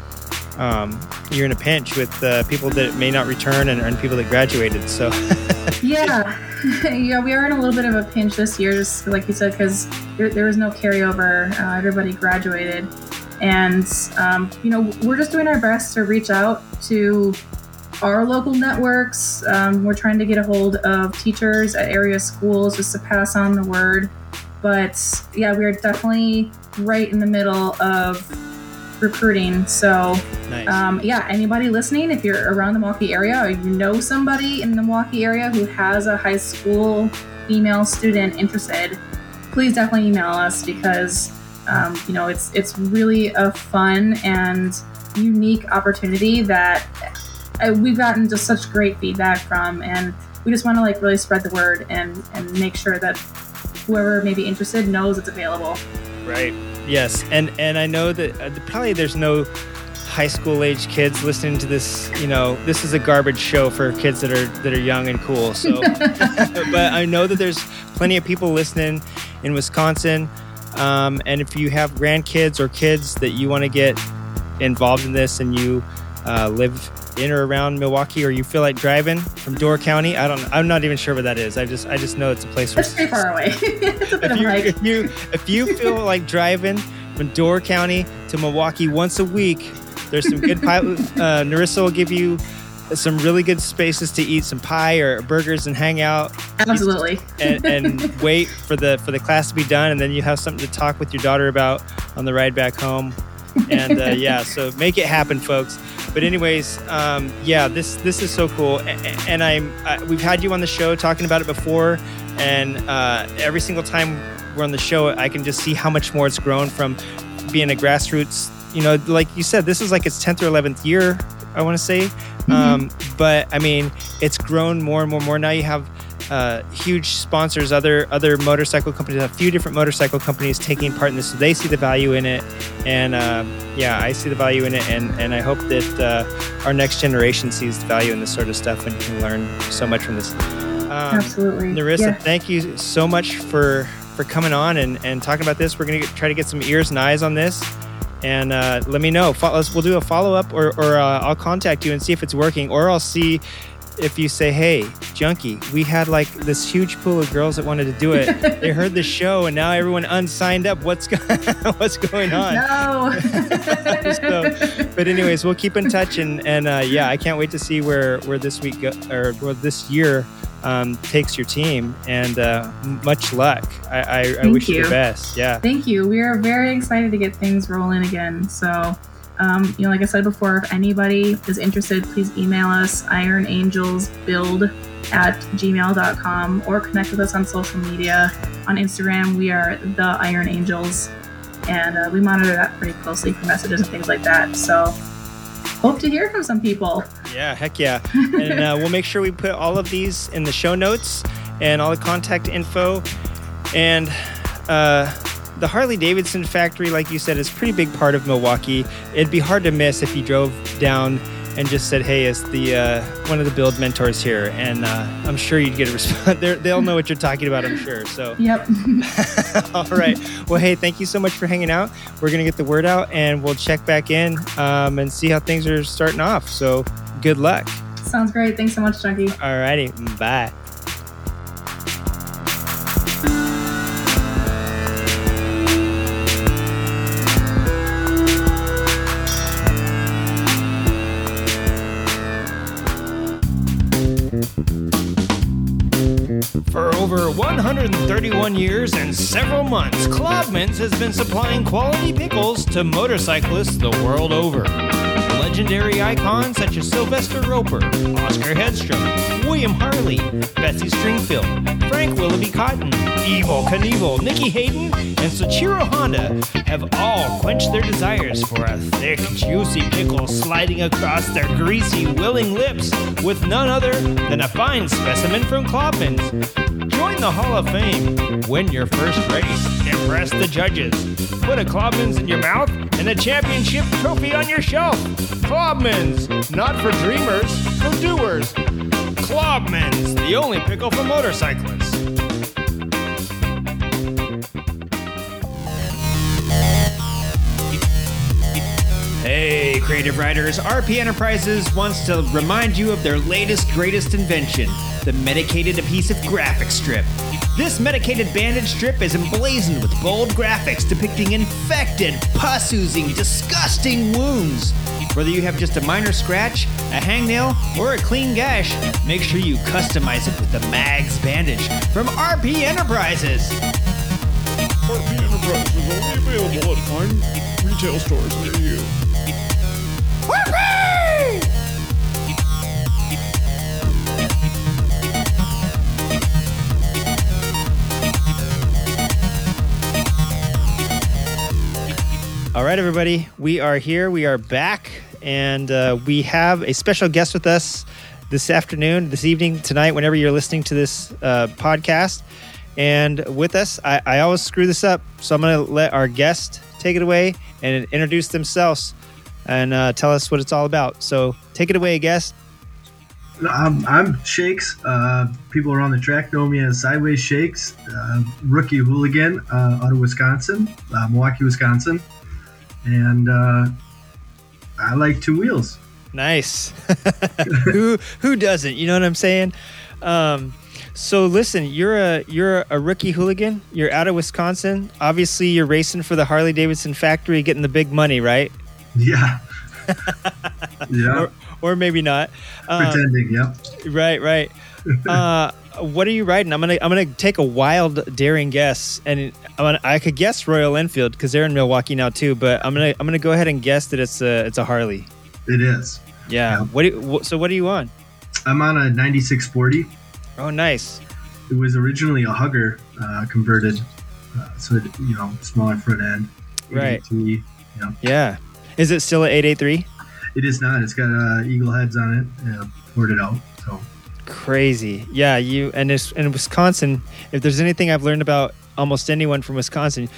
um, you're in a pinch with uh, people that may not return and, and people that graduated. So Yeah, yeah, we are in a little bit of a pinch this year, just like you said, because there, there was no carryover. Uh, everybody graduated, and um, you know we're just doing our best to reach out to our local networks. Um, we're trying to get a hold of teachers at area schools just to pass on the word. But yeah, we are definitely right in the middle of recruiting. So nice. um, yeah, anybody listening, if you're around the Milwaukee area or you know somebody in the Milwaukee area who has a high school female student interested, please definitely email us because um, you know it's it's really a fun and unique opportunity that uh, we've gotten just such great feedback from, and we just want to like really spread the word and and make sure that whoever may be interested knows it's available. Right. Yes, and and I know that uh, probably there's no high school age kids listening to this. You know, this is a garbage show for kids that are that are young and cool. So, but I know that there's plenty of people listening in Wisconsin. Um, and if you have grandkids or kids that you want to get involved in this, and you uh, live in or around Milwaukee, or you feel like driving from Door County, I don't. I'm not even sure what that is. I just I just know it's a place where It's pretty far away. it's a bit if you, if you if you feel like driving from Door County to Milwaukee once a week, there's some good pie. Uh, Narissa will give you some really good spaces to eat some pie or burgers and hang out Absolutely. and, and wait for the for the class to be done, and then you have something to talk with your daughter about on the ride back home. And uh, yeah, so make it happen, folks. But anyways, um, yeah, this this is so cool, and I'm we've had you on the show talking about it before, and uh, every single time we're on the show, I can just see how much more it's grown from being a grassroots. You know, like you said, this is like its tenth or eleventh year. I want to say, um, but I mean, it's grown more and more and more. Now you have uh, huge sponsors, other other motorcycle companies, a few different motorcycle companies taking part in this. So they see the value in it, and uh, yeah, I see the value in it, and and I hope that uh, our next generation sees the value in this sort of stuff and can learn so much from this. Um, Absolutely. Narissa, Yeah. thank you so much for for coming on and, and talking about this. We're gonna get, try to get some ears and eyes on this, and uh, let me know. We'll do a follow up, or, or uh, I'll contact you and see if it's working, or I'll see if you say, "Hey, Junkie, we had like this huge pool of girls that wanted to do it. they heard the show, and now everyone unsigned up. What's go- what's going on?" No. So, but anyways, we'll keep in touch, and and uh, yeah, I can't wait to see where where this week go, or where this year um, takes your team. And uh, much luck. I, I, I wish you. you the best. Yeah. Thank you. We are very excited to get things rolling again. So, um, you know, like I said before, if anybody is interested, please email us ironangelsbuild at gmail.com or connect with us on social media. On Instagram, we are the Iron Angels, and uh, we monitor that pretty closely for messages and things like that. So, hope to hear from some people. Yeah, heck yeah. and uh, we'll make sure we put all of these in the show notes and all the contact info. And uh, the Harley Davidson factory, like you said, is a pretty big part of Milwaukee. It'd be hard to miss if you drove down and just said, "Hey, it's the uh, one of the build mentors here," and uh, I'm sure you'd get a response. they'll know what you're talking about, I'm sure. So, yep. all right. Well, hey, thank you so much for hanging out. We're gonna get the word out, and we'll check back in um, and see how things are starting off. So, good luck. Sounds great. Thanks so much, Junkie. All righty. Bye. Over 131 years and several months, Klobman's has been supplying quality pickles to motorcyclists the world over. Legendary icons such as Sylvester Roper, Oscar Hedstrom, William Harley, Bessie Stringfield, Frank Willoughby Cotton, Evel Knievel, Nicky Hayden, and Soichiro Honda have all quenched their desires for a thick, juicy pickle sliding across their greasy, willing lips with none other than a fine specimen from Klobman's. The Hall of Fame. Win your first race. Impress the judges. Put a Klobman's in your mouth and a championship trophy on your shelf. Klobman's, not for dreamers, for doers. Klobman's, the only pickle for motorcyclists. Creative writers, RP Enterprises wants to remind you of their latest, greatest invention the medicated adhesive graphic strip. This medicated bandage strip is emblazoned with bold graphics depicting infected, pus oozing, disgusting wounds. Whether you have just a minor scratch, a hangnail, or a clean gash, make sure you customize it with the Mags bandage from RP Enterprises. RP Enterprises only available at fine retail stores near you. All right, everybody, we are here. We are back, and uh, we have a special guest with us this afternoon, this evening, tonight, whenever you're listening to this uh, podcast. And with us, I, I always screw this up, so I'm going to let our guest take it away and introduce themselves and uh, tell us what it's all about. So take it away, guest. I'm, I'm Shakes. Uh, people around the track know me as Sideways Shakes, uh, rookie hooligan uh, out of Wisconsin, uh, Milwaukee, Wisconsin. And uh, I like two wheels. Nice. who who doesn't? You know what I'm saying? Um, so listen, you're a you're a rookie hooligan. You're out of Wisconsin. Obviously, you're racing for the Harley Davidson factory, getting the big money, right? Yeah. yeah. Or, or maybe not. Um, Pretending. Yeah. Right. Right. Uh, what are you riding? I'm gonna I'm gonna take a wild, daring guess, and I'm gonna, I could guess Royal Enfield because they're in Milwaukee now too. But I'm gonna I'm gonna go ahead and guess that it's a it's a Harley. It is. Yeah. Yeah. What? Do you, so what are you on? I'm on a 9640. Oh, nice. It was originally a hugger uh, converted, uh, so it, you know smaller front end. Right. Know. Yeah. Is it still at 883? It is not. It's got uh, eagle heads on it. Uh, poured it out. So Crazy. Yeah. You and it's, in Wisconsin. If there's anything I've learned about almost anyone from Wisconsin,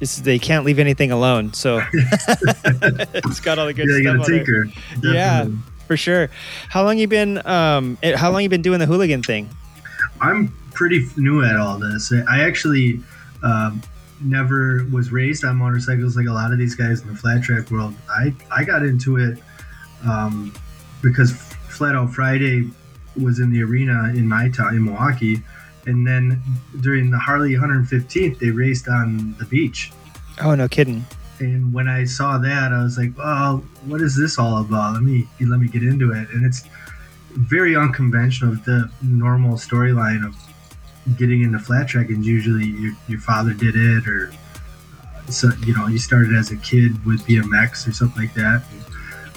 is they can't leave anything alone. So it's got all the good yeah, stuff. got on a it. tinker. Yeah. For sure. How long you been? Um, eh, how long you been doing the hooligan thing? I'm pretty new at all this. I actually um, never was raised on motorcycles like a lot of these guys in the flat track world. I, I got into it um, because Flat Out Friday was in the arena in my town in Milwaukee, and then during the Harley 115th, they raced on the beach. Oh, no kidding. And when I saw that, I was like, "Oh, what is this all about? Let me let me get into it." And it's very unconventional. The normal storyline of getting into flat track is usually your, your father did it, or uh, so you know you started as a kid with BMX or something like that. And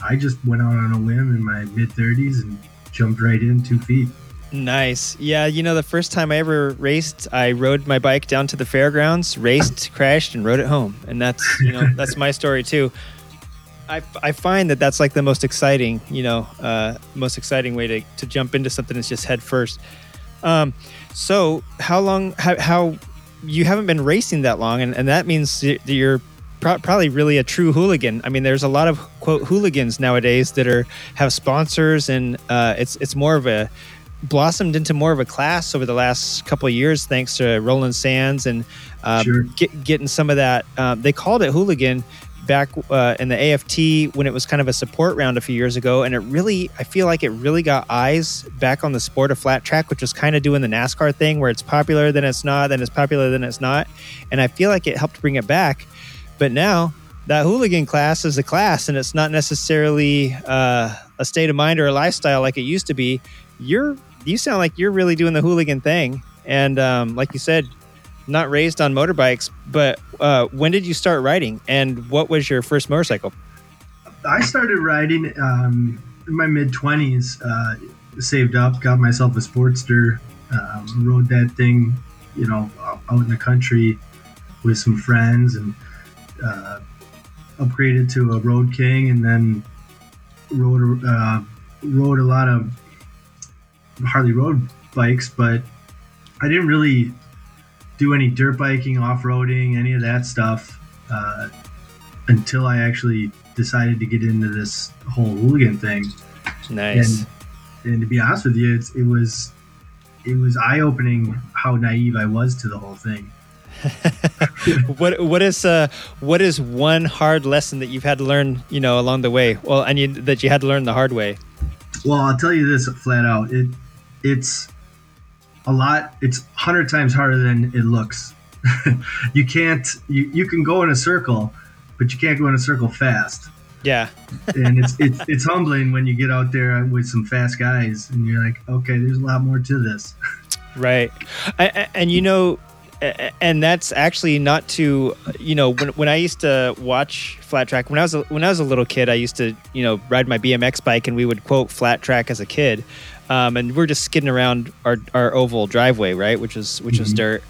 I just went out on a whim in my mid 30s and jumped right in two feet. Nice. Yeah, you know, the first time I ever raced, I rode my bike down to the fairgrounds, raced, crashed, and rode it home. And that's, you know, that's my story too. I, I find that that's like the most exciting, you know, uh, most exciting way to, to jump into something is just head first. Um, so how long, how, how you haven't been racing that long, and, and that means that you're pro- probably really a true hooligan. I mean, there's a lot of quote hooligans nowadays that are have sponsors, and uh, it's it's more of a blossomed into more of a class over the last couple of years, thanks to Roland Sands and uh, Sure. get, getting some of that. Um, they called it hooligan back uh, in the AFT when it was kind of a support round a few years ago, and it really, I feel like it really got eyes back on the sport of flat track, which was kind of doing the NASCAR thing where it's popular, then it's not, then it's popular, then it's not, and I feel like it helped bring it back. But now that hooligan class is a class, and it's not necessarily uh, a state of mind or a lifestyle like it used to be. You're you sound like you're really doing the hooligan thing, and um, like you said, not raised on motorbikes. But uh, when did you start riding, and what was your first motorcycle? I started riding um, in my mid 20s, uh, saved up, got myself a Sportster, um, rode that thing, you know, out in the country with some friends and uh, upgraded to a Road King and then rode, uh, rode a lot of Harley Road bikes, but I didn't really do any dirt biking, off roading, any of that stuff uh, until I actually decided to get into this whole hooligan thing. Nice. And, and to be honest with you, it's, it was it was eye opening how naive I was to the whole thing. what what is uh what is one hard lesson that you've had to learn you know along the way? Well, and you, that you had to learn the hard way. Well, I'll tell you this flat out. It it's a lot. It's hundred times harder than it looks. you can't. You, you can go in a circle, but you can't go in a circle fast. Yeah. and it's, it's it's humbling when you get out there with some fast guys, and you're like, okay, there's a lot more to this. Right. I, and you know, and that's actually not to you know when, when I used to watch flat track when I was a, when I was a little kid I used to you know ride my BMX bike and we would quote flat track as a kid, um, and we're just skidding around our, our oval driveway right? Which is which was Mhm. dirt,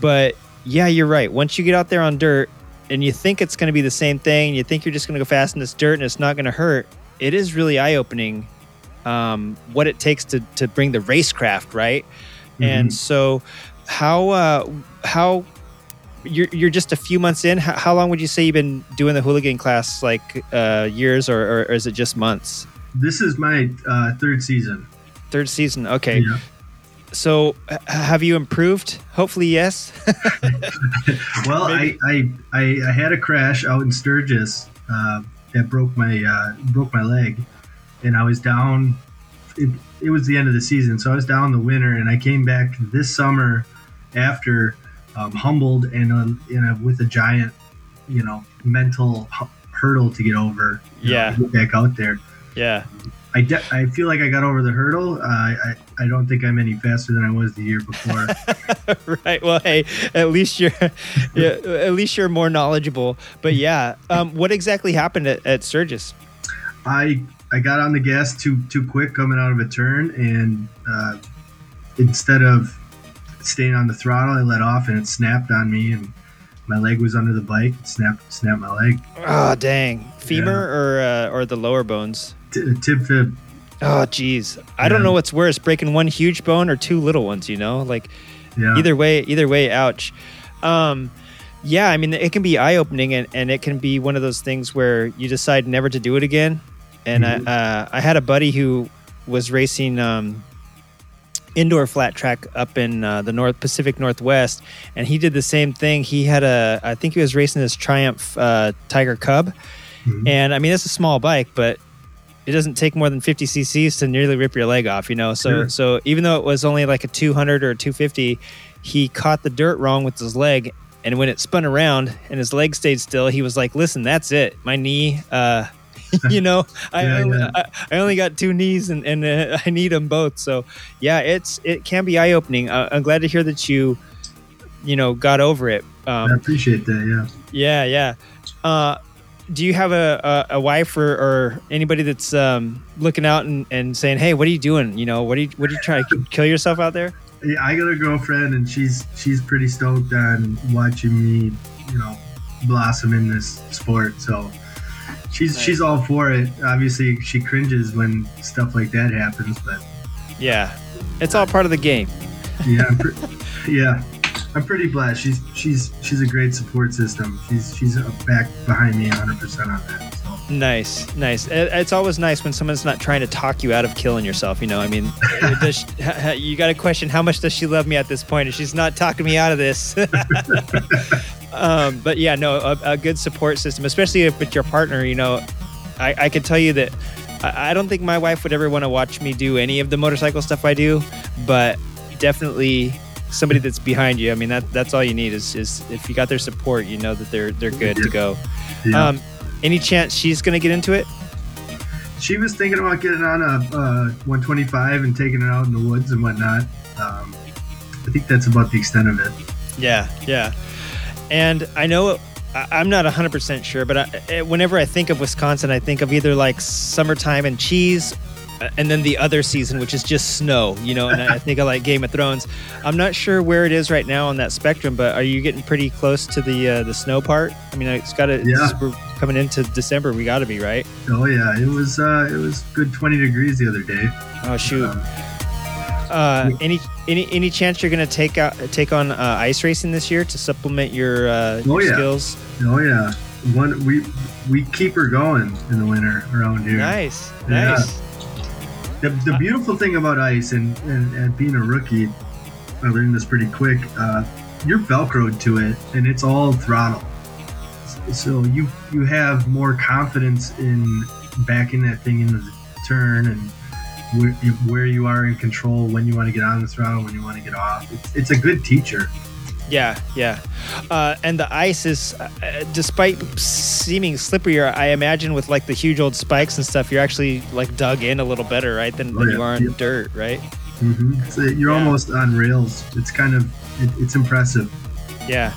but yeah you're right. Once you get out there on dirt and you think it's going to be the same thing you think you're just going to go fast in this dirt and it's not going to hurt it is really eye opening um, what it takes to to bring the racecraft right? And Mhm. so how uh how you're, you're just a few months in. How, how long would you say you've been doing the hooligan class? Like uh years or, or, or is it just months? This is my uh, third season. Third season okay Yeah. so h- have you improved hopefully yes Well, I, I, I I had a crash out in Sturgis uh, that broke my uh, broke my leg, and I was down. It, it was the end of the season, so I was down the winter, and I came back this summer after um, humbled and uh, in a, with a giant, you know, mental hurdle to get over. know, Yeah. to get back out there. yeah I, de- I feel like I got over the hurdle. Uh, I I don't think I'm any faster than I was the year before. right well hey at least you're yeah, at least you're more knowledgeable but yeah um what exactly happened at, at sturgis I I got on the gas too too quick coming out of a turn, and uh, instead of staying on the throttle, I let off, and it snapped on me, and my leg was under the bike. It snapped snapped my leg. oh dang femur or uh, or the lower bones T- tib fib. Oh, geez. I don't know what's worse, breaking one huge bone or two little ones. You know, like Yeah. either way, either way, ouch. Um, yeah, I mean, it can be eye opening, and, and it can be one of those things where you decide never to do it again. And Mhm. I, uh, I had a buddy who was racing um, indoor flat track up in uh, the North Pacific Northwest, and he did the same thing. He had a, I think he was racing his Triumph uh, Tiger Cub, Mhm. and I mean, it's a small bike, but it doesn't take more than 50 cc's to nearly rip your leg off, you know? So, Sure. so even though it was only like a 200 or 250, he caught the dirt wrong with his leg. And when it spun around and his leg stayed still, he was like, listen, that's it. My knee, uh, you know, I, Yeah, only, yeah. I, I only got two knees and, and uh, I need them both. So yeah, it's it can be eye opening. Uh, I'm glad to hear that you, you know, got over it. I Um, appreciate that. Yeah. yeah, yeah. Uh, do you have a, a, a wife or, or anybody that's um, looking out and, and saying, "Hey, what are you doing? You know, what are you what are you trying to kill yourself out there?" Yeah, I got a girlfriend, and she's she's pretty stoked on watching me, you know, blossom in this sport. So she's Nice. she's all for it. Obviously, she cringes when stuff like that happens, but Yeah, it's all part of the game. yeah, yeah, I'm pretty blessed. She's she's she's a great support system. She's she's back behind me 100 percent on that. So Nice, nice. It's always nice when someone's not trying to talk you out of killing yourself. You know, I mean, she, you got to question how much does she love me at this point? and she's not talking me out of this. um, but yeah, no, a, a good support system, especially if it's your partner. You know, I, I can tell you that I don't think my wife would ever want to watch me do any of the motorcycle stuff I do, but definitely somebody that's behind you. I mean, that that's all you need is, is if you got their support, you know that they're they're good to go. yeah. Um, any chance she's gonna get into it? she was thinking about getting on a uh, 125 and taking it out in the woods and whatnot. Um, I think that's about the extent of it. Yeah, yeah. And I know I'm not 100% sure, but I, eh, whenever I think of Wisconsin, I think of either like summertime and cheese and then the other season, which is just snow, you know, and I think I like Game of Thrones. I'm not sure where it is right now on that spectrum, but are you getting pretty close to the uh, the snow part? I mean, it's got to, Yeah. we're coming into December, we got to be, right? Oh yeah, it was uh, it was good 20 degrees the other day. Oh, shoot. Um, Uh, any any any chance you're gonna take out take on uh, ice racing this year to supplement your, uh, Oh, your yeah. skills? oh yeah, one we we keep her going in the winter around here. Nice, Yeah. nice. The, the beautiful thing about ice and, and, and being a rookie, I learned this pretty quick. Uh, you're velcroed to it, and it's all throttle. So you you have more confidence in backing that thing into the turn and where, where you are in control when you want to get on the throttle, when you want to get off. It's, it's a good teacher. Yeah, yeah. Uh, and the ice is, uh, despite seeming slipperier, I imagine with like the huge old spikes and stuff, you're actually like dug in a little better, right, than, Oh, yeah. you are in Yeah. dirt, right? hmm So you're Yeah. almost on rails. It's kind of it, it's impressive. Yeah.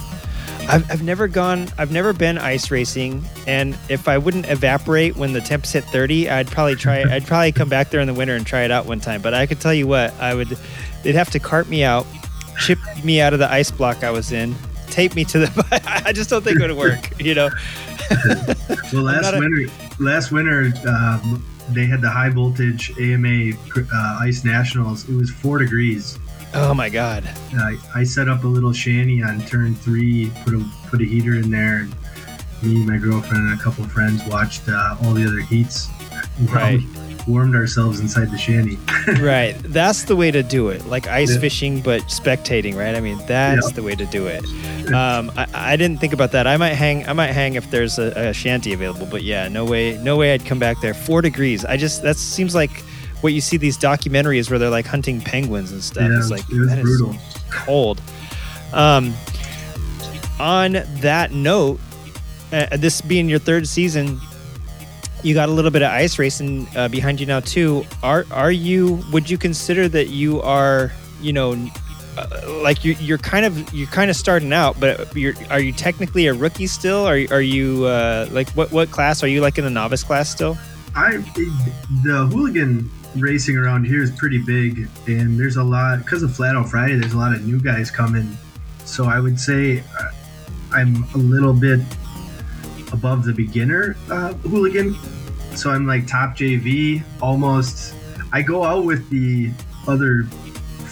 I've, I've never gone, I've never been ice racing. And if I wouldn't evaporate when the temps hit 30, I'd probably try, I'd probably come back there in the winter and try it out one time. But I could tell you what, I would, they'd have to cart me out, chip me out of the ice block I was in, tape me to the, I just don't think it would work, you know? Well, last not a- winter, last winter, um, they had the high voltage AMA uh, Ice Nationals. It was four degrees. Oh my God. I, I set up a little shanty on turn three, put a put a heater in there, and me, my girlfriend, and a couple of friends watched uh, all the other heats. Right. we Warmed ourselves inside the shanty. right. That's the way to do it. Like ice Yeah. fishing, but spectating, right? I mean, that's Yeah. the way to do it. Um, I, I didn't think about that. I might hang. I might hang if there's a, a shanty available. But yeah, no way. No way. I'd come back there. Four degrees. I just that seems like what you see these documentaries where they're like hunting penguins and stuff. Yeah, it's like it was that is brutal. cold. Um, on that note, uh, this being your third season, you got a little bit of ice racing uh, behind you now too. Are are you? Would you consider that you are? You know, uh, like you, you're kind of you're kind of starting out, but you're are you technically a rookie still? Are are you uh, like what what class are you like in the novice class still? I the hooligan racing around here is pretty big, and there's a lot because of Flat Out Friday. There's a lot of new guys coming, so I would say uh, I'm a little bit above the beginner uh, hooligan. So I'm like top JV almost. I go out with the other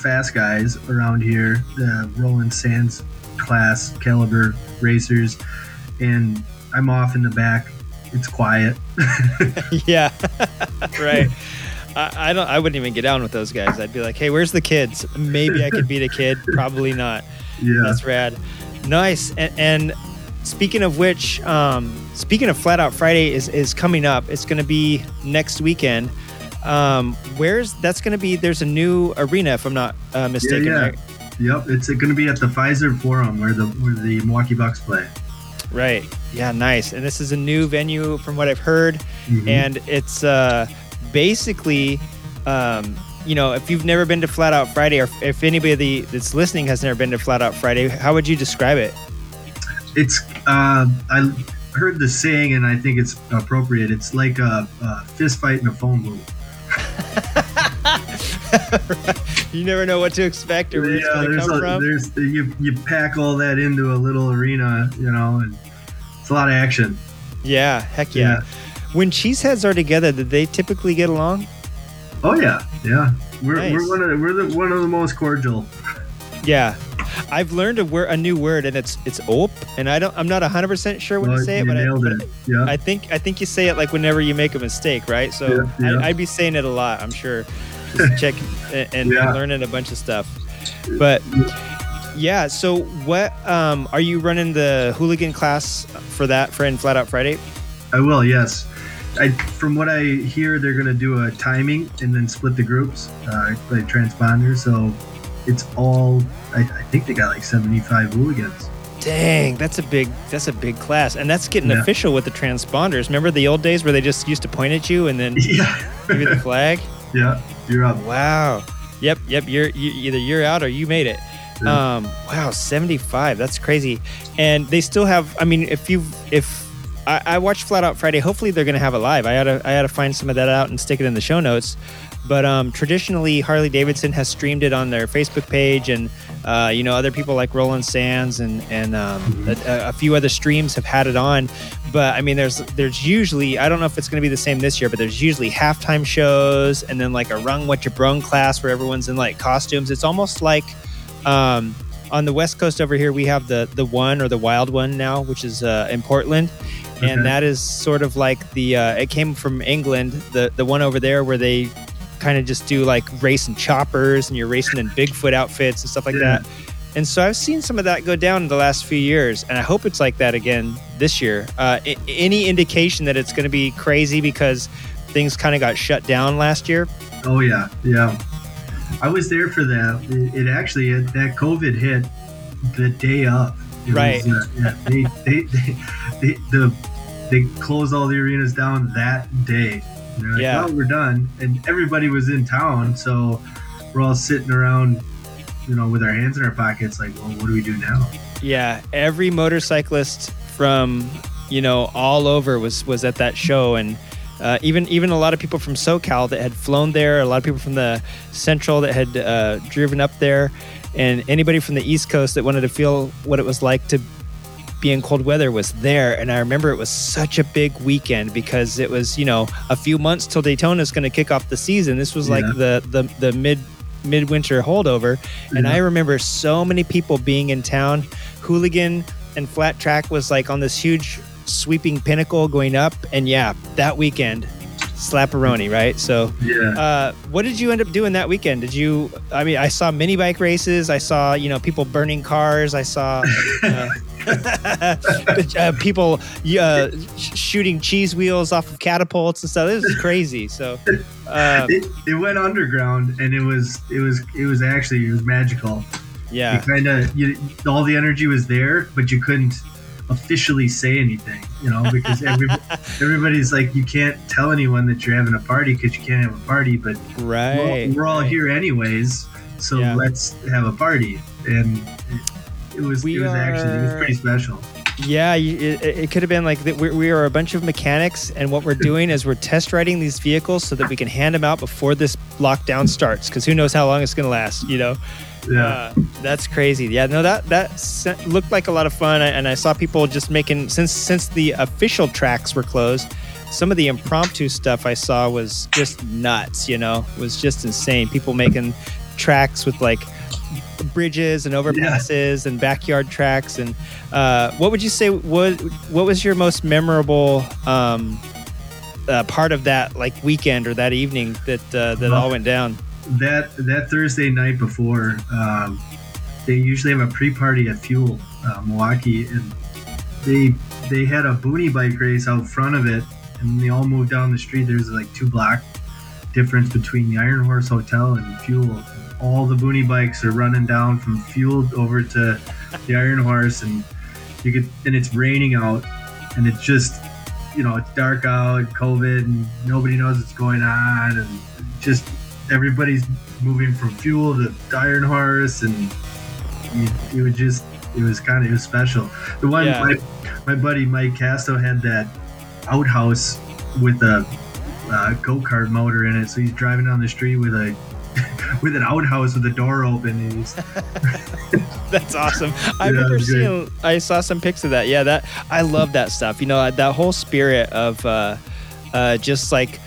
fast guys around here, the Roland Sands class caliber racers, and I'm off in the back. It's quiet. yeah, right. I, I don't. I wouldn't even get down with those guys. I'd be like, "Hey, where's the kids? Maybe I could beat a kid. Probably not." Yeah. That's rad. Nice. And, and speaking of which, um, speaking of Flat Out Friday is is coming up. It's going to be next weekend. Um, where's that's going to be? There's a new arena, if I'm not uh, mistaken. yeah. Right? Yep, it's going to be at the Fiserv Forum where the where the Milwaukee Bucks play. Right. Yeah, nice. And this is a new venue from what I've heard, Mhm. and it's uh, basically, um, you know, if you've never been to Flat Out Friday, or if anybody that's listening has never been to Flat Out Friday, how would you describe it? It's uh, I heard the saying, and I think it's appropriate. It's like a, a fist fight in a phone booth. you never know what to expect or where it's going to there's come a, from. there's you you pack all that into a little arena, you know, and it's a lot of action. Yeah, heck yeah. When cheeseheads are together, did they typically get along? Oh yeah, yeah. We're, Nice. we're one of the, we're the, one of the most cordial. Yeah. I've learned a word, a new word, and it's it's op, and I don't, I'm not 100 percent sure when Well, to say it, but, I, but it. Yeah. I think I think you say it like whenever you make a mistake, right? So Yeah, yeah. I, I'd be saying it a lot. I'm sure, just check and, learning a bunch of stuff. But yeah, so what um, are you running the hooligan class for that for in Flat Out Friday? I will. Yes. I, from what I hear, they're going to do a timing and then split the groups uh, like transponder. So it's all. I, I think they got like seventy-five hooligans. Dang, that's a big that's a big class, and that's getting Yeah. official with the transponders. Remember the old days where they just used to point at you and then Yeah. give you the flag? yeah. You're up. Wow. Yep, yep. You're you, either you're out or you made it. Yeah. Um, wow, 75. That's crazy. And they still have. I mean, if you if I, I watched Flat Out Friday, hopefully they're gonna have it live. I gotta I gotta find some of that out and stick it in the show notes. But um, traditionally, Harley Davidson has streamed it on their Facebook page, and uh, you know other people like Roland Sands and and um, a, a few other streams have had it on. But I mean, there's there's usually I don't know if it's going to be the same this year, but there's usually halftime shows and then like a rung what you brung class where everyone's in like costumes. It's almost like um, on the west coast over here we have the the one or the wild one now, which is uh, in Portland. Okay. And that is sort of like the uh, it came from England. The the one over there where they kind of just do like racing choppers and you're racing in Bigfoot outfits and stuff like Yeah. that. And so I've seen some of that go down in the last few years, and I hope it's like that again this year. Uh, I- any indication that it's going to be crazy because things kind of got shut down last year? Oh yeah, yeah. I was there for that. It, it actually it, that COVID hit the day up. It was, Right. uh, yeah, they, they, they, they, the, they closed all the arenas down that day. And They're like, Yeah. "Oh, we're done," and everybody was in town, so we're all sitting around, you know, with our hands in our pockets, like, "Well, what do we do now?" Yeah, every motorcyclist from you know all over was was at that show, and uh, even even a lot of people from SoCal that had flown there, a lot of people from the Central that had uh, driven up there, and anybody from the East Coast that wanted to feel what it was like to be in cold weather was there. And I remember it was such a big weekend because it was you know a few months till Daytona is going to kick off the season. This was like the the the mid midwinter holdover and Yeah. i remember so many people being in town hooligan and flat track was like on this huge sweeping pinnacle going up and yeah that weekend slapperoni right so Yeah. uh, what did you end up doing that weekend did you i mean i saw mini bike races i saw you know people burning cars i saw uh, uh, people uh, shooting cheese wheels off of catapults and stuff this is crazy so uh, it, it went underground, and it was it was it was actually it was magical. yeah you kind of all the energy was there but you couldn't officially say anything you know because every, everybody's like you can't tell anyone that you're having a party because you can't have a party but we're, all- right we're all right. here anyways so Yeah. let's have a party and it, it was We it was actually it was pretty special Yeah, you, it, it could have been like that. We, we are a bunch of mechanics, and what we're doing is we're test riding these vehicles so that we can hand them out before this lockdown starts. Because who knows how long it's going to last? You know. yeah Uh, that's crazy. Yeah, no, that that looked like a lot of fun, and I saw people just making since since the official tracks were closed. Some of the impromptu stuff I saw was just nuts. You know, was just insane. People making tracks with like bridges and overpasses and backyard tracks. And uh, what would you say? What what was your most memorable? Um, uh, part of that like weekend or that evening that uh, that all went down. that that thursday night before um, they usually have a pre-party at fuel uh, milwaukee and they they had a boonie bike race out front of it and they all moved down the street there's like two block difference between the iron horse hotel and fuel all the boonie bikes are running down from fuel over to the iron horse and you could and it's raining out and it's just you know it's dark out, COVID, and nobody knows what's going on, and just everybody's moving from fuel to iron horse, and you, it was just it was kind of it was special. The one Yeah. my, my buddy Mike Casto had that outhouse with a uh, go kart motor in it, so he's driving down the street with a with an outhouse with the door open, That's awesome. I Yeah, remember great. seeing. I saw some pics of that. Yeah, that I love that stuff. You know, that whole spirit of uh, uh, just like.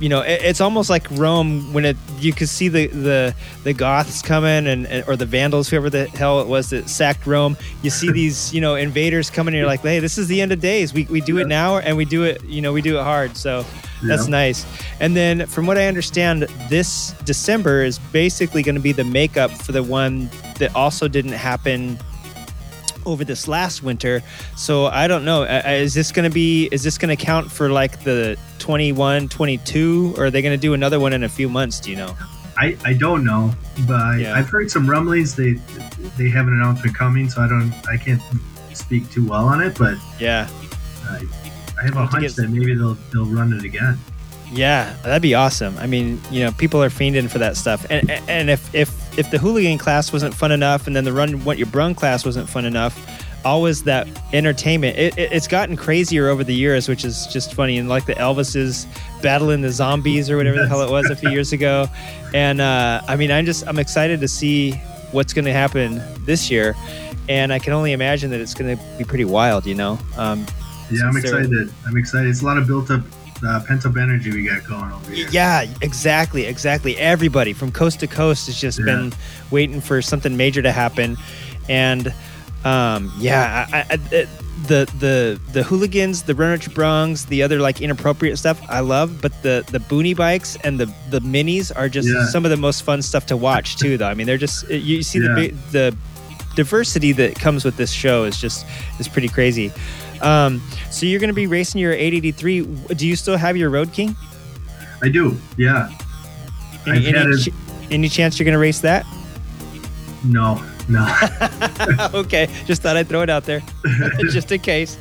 You know, it, it's almost like Rome when it you could see the the, the Goths coming and, and or the Vandals, whoever the hell it was that sacked Rome. You see these you know invaders coming, and you're like, hey, this is the end of days. We, we do it now, and we do it. You know, we do it hard. So that's Yeah. nice. And then, from what I understand, this December is basically going to be the makeup for the one that also didn't happen over this last winter. So I don't know. Is this going to be? Is this going to count for like the 21, 22, or are they going to do another one in a few months? Do you know? I, I don't know, but Yeah. I've heard some rumblings. They they have an announcement coming, so I don't I can't speak too well on it, but Yeah. I, I have a hunch get- that maybe they'll they'll run it again. Yeah, that'd be awesome. I mean, you know, people are fiending for that stuff. And and if if if the hooligan class wasn't fun enough, and then the run what your brung class wasn't fun enough, always that entertainment. It, it, it's gotten crazier over the years, which is just funny. And like the Elvises battling the zombies or whatever the hell it was a few years ago. And uh, I mean, I'm just I'm excited to see what's going to happen this year. And I can only imagine that it's going to be pretty wild, you know. Um, Yeah, I'm excited. I'm excited. It's a lot of built up, uh, pent up energy we got going over here. Yeah, exactly, exactly. Everybody from coast to coast has just Yeah. been waiting for something major to happen, and um, yeah, I, I, the the the hooligans, the runner brungs, the other like inappropriate stuff, I love. But the the boonie bikes and the the minis are just Yeah. some of the most fun stuff to watch too. Though I mean, they're just you see Yeah. the the diversity that comes with this show is just is pretty crazy. Um, so you're going to be racing your 883. Do you still have your Road King? I do. Yeah. Any, any, ch- any chance you're going to race that? No, no. okay, just thought I'd throw it out there, just in case.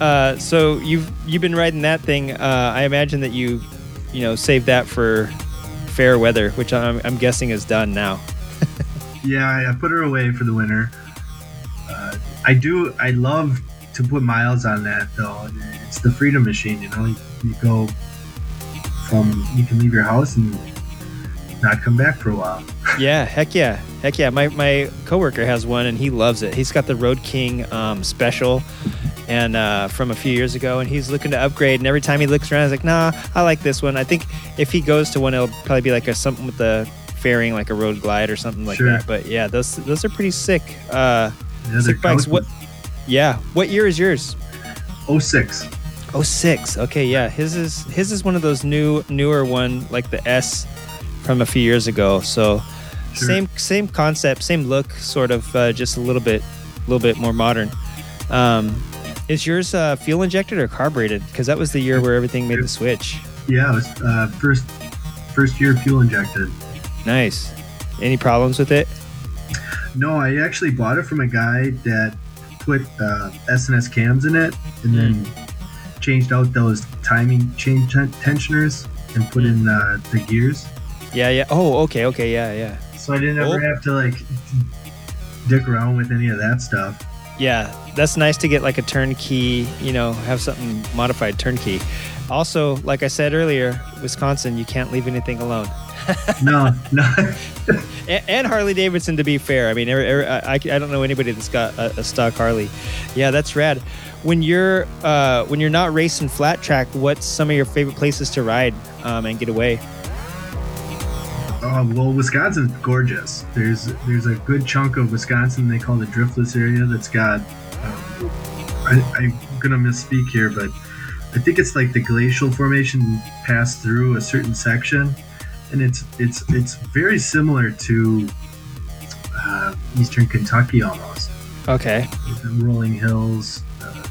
Uh, so you've you've been riding that thing. Uh, I imagine that you, you know, saved that for fair weather, which I'm, I'm guessing is done now. yeah, I, I put her away for the winter. Uh, I do. I love to put miles on that though. It's the freedom machine. You know, you, you go from you can leave your house and not come back for a while. Yeah, heck yeah, heck yeah. My my coworker has one and he loves it. He's got the Road King um, special, and uh, from a few years ago, and he's looking to upgrade. And every time he looks around, he's like, "Nah, I like this one." I think if he goes to one, it'll probably be like a something with the fairing, like a Road Glide or something like Sure. that. But yeah, those those are pretty sick. Uh, Yeah, sick bikes. What? Yeah. What year is yours? Oh six. Oh six. Okay, yeah. His is his is one of those new newer one like the S from a few years ago. So Sure. same same concept, same look, sort of, uh, just a little bit a little bit more modern. Um, is yours uh, fuel injected or carbureted? Because that was the year where everything made the switch. Yeah, it was uh, first first year fuel injected. Nice. Any problems with it? No, I actually bought it from a guy that put uh, S&S cams in it and then changed out those timing chain ten- tensioners and put in uh, the gears. Yeah, yeah. Oh, okay, okay, yeah, yeah. So I didn't ever Oh. have to like dick around with any of that stuff. Yeah, that's nice to get like a turnkey, you know, have something modified turnkey. Also, like I said earlier, Wisconsin, you can't leave anything alone. No, no. And, and Harley Davidson, to be fair, I mean, every, every, I, I don't know anybody that's got a, a stock Harley. Yeah, that's rad. When you're uh, when you're not racing flat track, what's some of your favorite places to ride um, and get away? Oh, well, Wisconsin's gorgeous. There's there's a good chunk of Wisconsin they call the driftless area that's got. Um, I, I'm gonna misspeak here, but I think it's like the glacial formation passed through a certain section, and it's it's it's very similar to uh, eastern Kentucky almost. Okay. Rolling hills. Uh,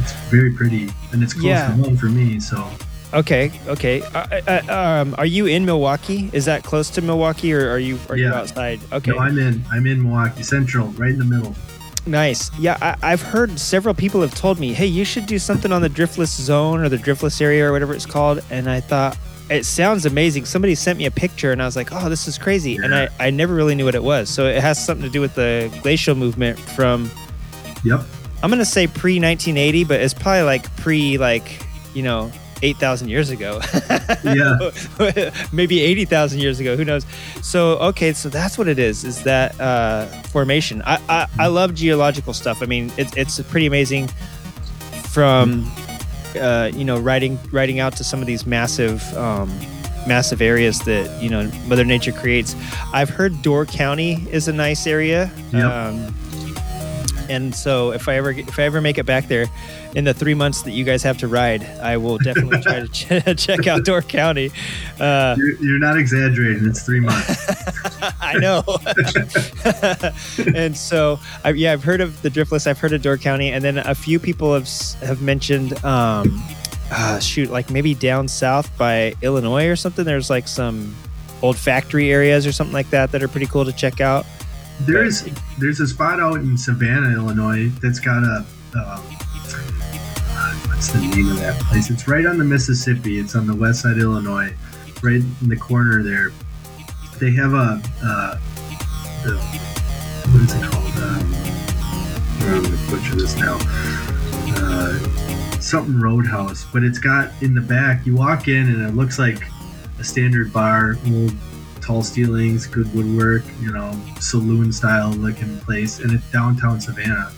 it's very pretty, and it's close Yeah. to home for me. So Okay. Okay. Uh, uh, um, are you in Milwaukee? Is that close to Milwaukee, or are you are you outside? Okay. no, I'm in I'm in Milwaukee Central, right in the middle. Nice. Yeah, I, I've heard several people have told me, hey, you should do something on the driftless zone or the driftless area or whatever it's called. And I thought, it sounds amazing. Somebody sent me a picture and I was like, oh, this is crazy. And I, I never really knew what it was. So it has something to do with the glacial movement from, Yep. I'm going to say pre 1980, but it's probably like pre, like, you know, 8,000 years ago. Yeah. Maybe 80,000 years ago. Who knows? So, okay, so that's what it is, is that uh, formation. I, I, I love geological stuff. I mean, it's, it's pretty amazing from, uh, you know, writing, writing out to some of these massive, um, massive areas that, you know, Mother Nature creates. I've heard Door County is a nice area. Yep. Um, and so if I ever if I ever make it back there in the three months that you guys have to ride, I will definitely try to ch- check out Door County. Uh, You're, you're not exaggerating. It's three months. I know. and so, I, yeah, I've heard of the Driftless. I've heard of Door County, and then a few people have have mentioned, um, uh, shoot, like maybe down south by Illinois or something. There's like some old factory areas or something like that that are pretty cool to check out. There's there's a spot out in Savannah, Illinois, that's got a um, what's the name of that place? It's right on the Mississippi. It's on the west side of Illinois, right in the corner there. They have a what is it called? Uh, I'm gonna butcher this now. Uh, something Roadhouse, but it's got in the back. You walk in and it looks like a standard bar, old tall ceilings, good woodwork, you know, saloon style looking place, and it's downtown Savannah.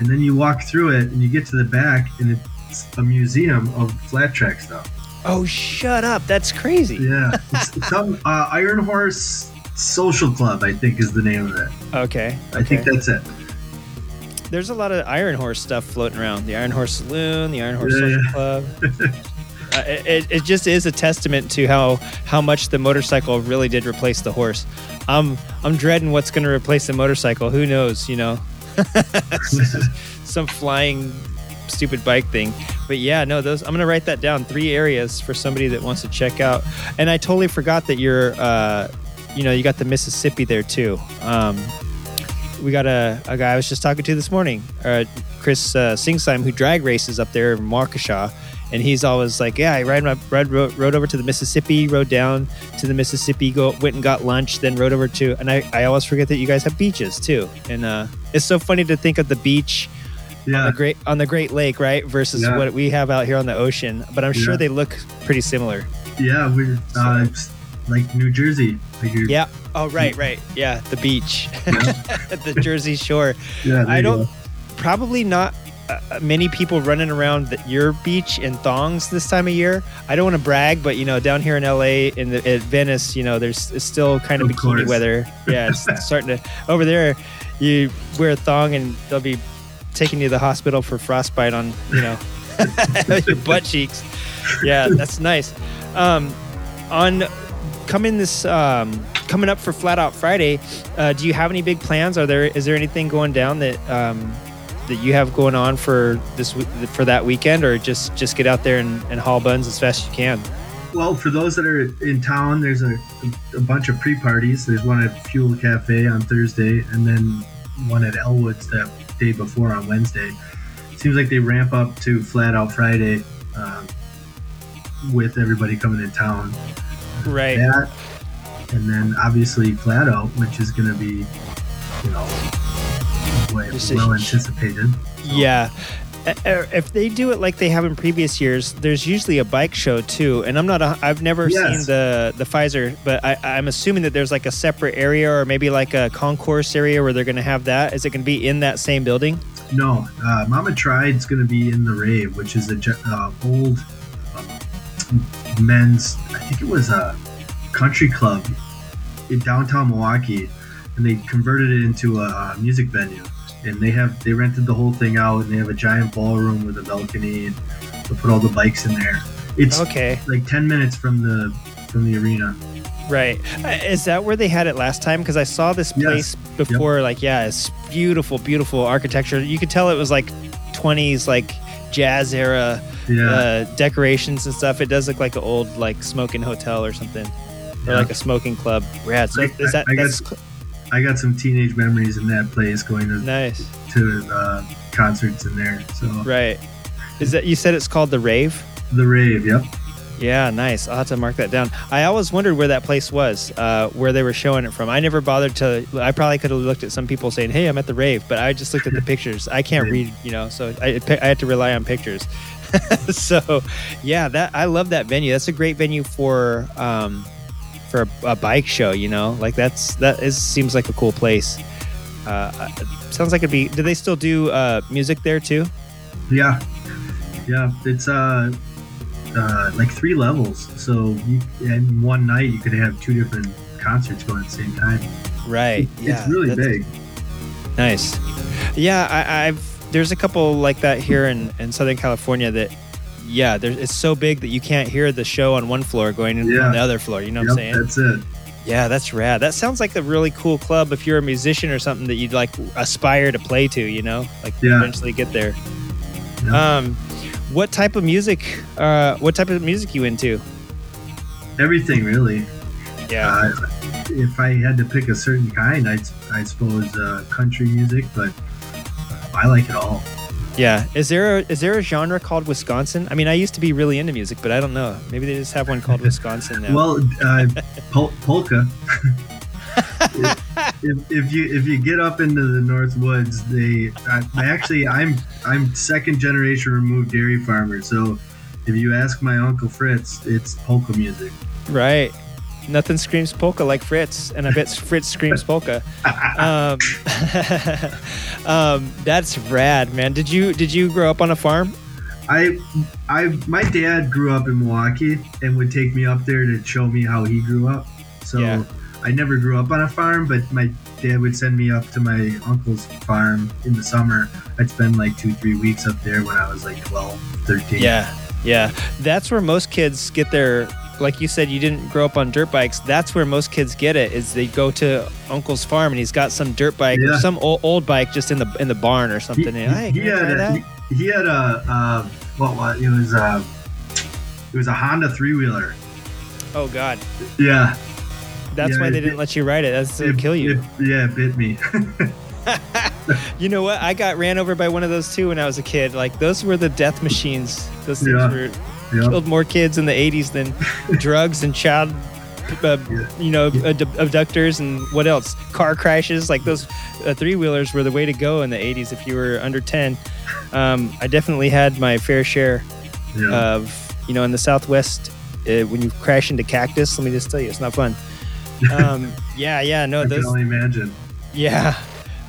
And then you walk through it, and you get to the back, and it's a museum of flat track stuff. Oh, shut up! That's crazy. Yeah, some uh, Iron Horse Social Club, I think, is the name of it. Okay. I think that's it. There's a lot of Iron Horse stuff floating around. The Iron Horse Saloon, the Iron Horse Yeah, Social yeah. Club. Uh, it, it- it just is a testament to how how much the motorcycle really did replace the horse. I'm I'm dreading what's going to replace the motorcycle. Who knows? You know, some flying stupid bike thing. But yeah, no, those I'm to write that down. Three areas for somebody that wants to check out. And I totally forgot that you're, uh, you know, you got the Mississippi there too. Um, we got a, a guy I was just talking to this morning, uh, Chris uh, Singsheim, who drag races up there in Waukesha. And he's always like, yeah, I ride my ride, rode, rode over to the Mississippi, rode down to the Mississippi, go went and got lunch, then rode over to, and I, I always forget that you guys have beaches too. And uh, it's so funny to think of the beach on Yeah, the great on the Great Lake, right, versus Yeah. what we have out here on the ocean. But I'm sure Yeah. they look pretty similar. yeah, we're uh, like New Jersey. Like Yeah. Oh, right, right. Yeah, the beach, the Jersey Shore. yeah. I don't. go. Probably not uh, many people running around the, your beach in thongs this time of year. I don't want to brag, but you know, down here in LA, in the, at Venice, you know, there's it's still kind of, Of bikini course. weather. Yeah, it's starting to. Over there, you wear a thong and they'll be taking you to the hospital for frostbite on you know your butt cheeks. Yeah, that's nice. Um, on coming this um, coming up for Flat Out Friday, uh, do you have any big plans? Are there is there anything going down that um, that you have going on for this for that weekend, or just just get out there and, and haul buns as fast as you can? Well, for those that are in town, there's a, a bunch of pre-parties. There's one at Fuel Cafe on Thursday, and then one at Elwood's that day before on Wednesday. Seems like they ramp up to Flat Out Friday um, with everybody coming in town. Right. That, and then obviously Flat Out, which is going to be, you know, well anticipated. Yeah. If they do it like they have in previous years, there's usually a bike show too. And I'm not, a, I've never Yes. seen the the Fiserv, but I, I'm assuming that there's like a separate area or maybe like a concourse area where they're going to have that. Is it going to be in that same building? No, uh, Mama Tried's going to be in the rave, which is a uh, old um, men's. I think it was a country club in downtown Milwaukee, and they converted it into a, uh music venue. And they have they rented the whole thing out, and they have a giant ballroom with a balcony, and they put all the bikes in there. It's Okay. like ten minutes from the from the arena. Right. Uh, Is that where they had it last time? Because I saw this Yes. place before. Like, yeah, it's beautiful, beautiful architecture. You could tell it was like 20s, like jazz era Yeah, uh, decorations and stuff. It does look like an old, like smoking hotel or something, or Yeah. like a smoking club. Rad. So I- is that I- I that's I got some teenage memories in that place going to Nice. to uh, concerts in there. So Right. Is that you said it's called the Rave? the rave, yep. Yeah, nice. I'll have to mark that down. I always wondered where that place was, uh, where they were showing it from. I never bothered to. I probably could have looked at some people saying, "Hey, I'm at the rave," but I just looked at the pictures. I can't read, you know, so I, I had to rely on pictures. so, yeah, that I love that venue. That's a great venue for um, for a, a bike show. You know, like that's that is seems like a cool place. Uh, sounds like it'd be. Do they still do uh, music there too? Yeah, yeah. It's uh, uh, like three levels. So you, in one night, you could have two different concerts going at the same time. Right. It's yeah, really that's- big. Nice. Yeah, I, I've there's a couple like that here in, in Southern California that yeah, there's it's so big that you can't hear the show on one floor going in Yeah. on the other floor. You know what I'm saying? that's it. Yeah, that's rad. That sounds like a really cool club if you're a musician or something that you'd like aspire to play to. You know, like Yeah. eventually get there. Yeah. Um, what type of music? Uh, what type of music you into? Everything really. Yeah. Uh, if I had to pick a certain kind, I'd, I suppose uh, country music, but I like it all. Yeah. Is there a, is there a genre called Wisconsin? I mean, I used to be really into music, but I don't know. Maybe they just have one called Wisconsin now. Well, uh, pol- polka. if, if you if you get up into the north woods, they I, I actually I'm I'm second generation removed dairy farmer. So if you ask my uncle Fritz, it's polka music. Right. Nothing screams polka like Fritz, and I bet Fritz screams polka. Um, um, that's rad, man. Did you did you grow up on a farm? I I my dad grew up in Milwaukee and would take me up there to show me how he grew up. So Yeah. I never grew up on a farm, but my dad would send me up to my uncle's farm in the summer. I'd spend like two, three weeks up there when I was like 12, 13. Yeah, yeah. That's where most kids get their. Like you said, you didn't grow up on dirt bikes. That's where most kids get it. Is they go to Uncle's farm and he's got some dirt bike Yeah. some old, old bike just in the in the barn or something. he- hey, he had a, he, he had a uh, what was it was a it was a Honda three wheeler. Oh God, Yeah, that's Yeah, why they didn't let you ride it. That's to kill you. it- yeah, it bit me. You know what? I got ran over by one of those too when I was a kid. Like those were the death machines. Those things Yeah. were yeah. killed more kids in the 80s than drugs and child uh, Yeah. you know ad- abductors and what else car crashes like those uh, three-wheelers were the way to go in the 80s if you were under 10 um, i definitely had my fair share yeah. of you know in the southwest uh, when you crash into cactus let me just tell you it's not fun um, yeah yeah no I can only imagine. yeah,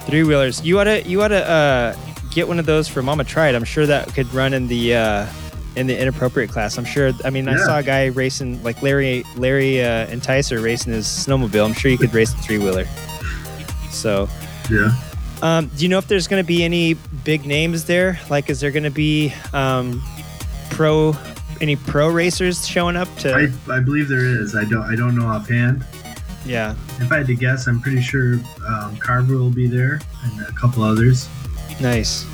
three wheelers. You ought to you ought to uh, get one of those for Mama Tried. I'm sure that could run in the uh, in the inappropriate class. I'm sure. I mean, I saw a guy racing like Larry Larry uh, Enticer racing his snowmobile. I'm sure you could race the three wheeler. So, Yeah. um, do you know if there's going to be any big names there? Like, is there going to be um, pro any pro racers showing up to? I, I believe there is. I don't I don't know offhand. yeah, If I had to guess, I'm pretty sure um, Carver will be there and a couple others. nice.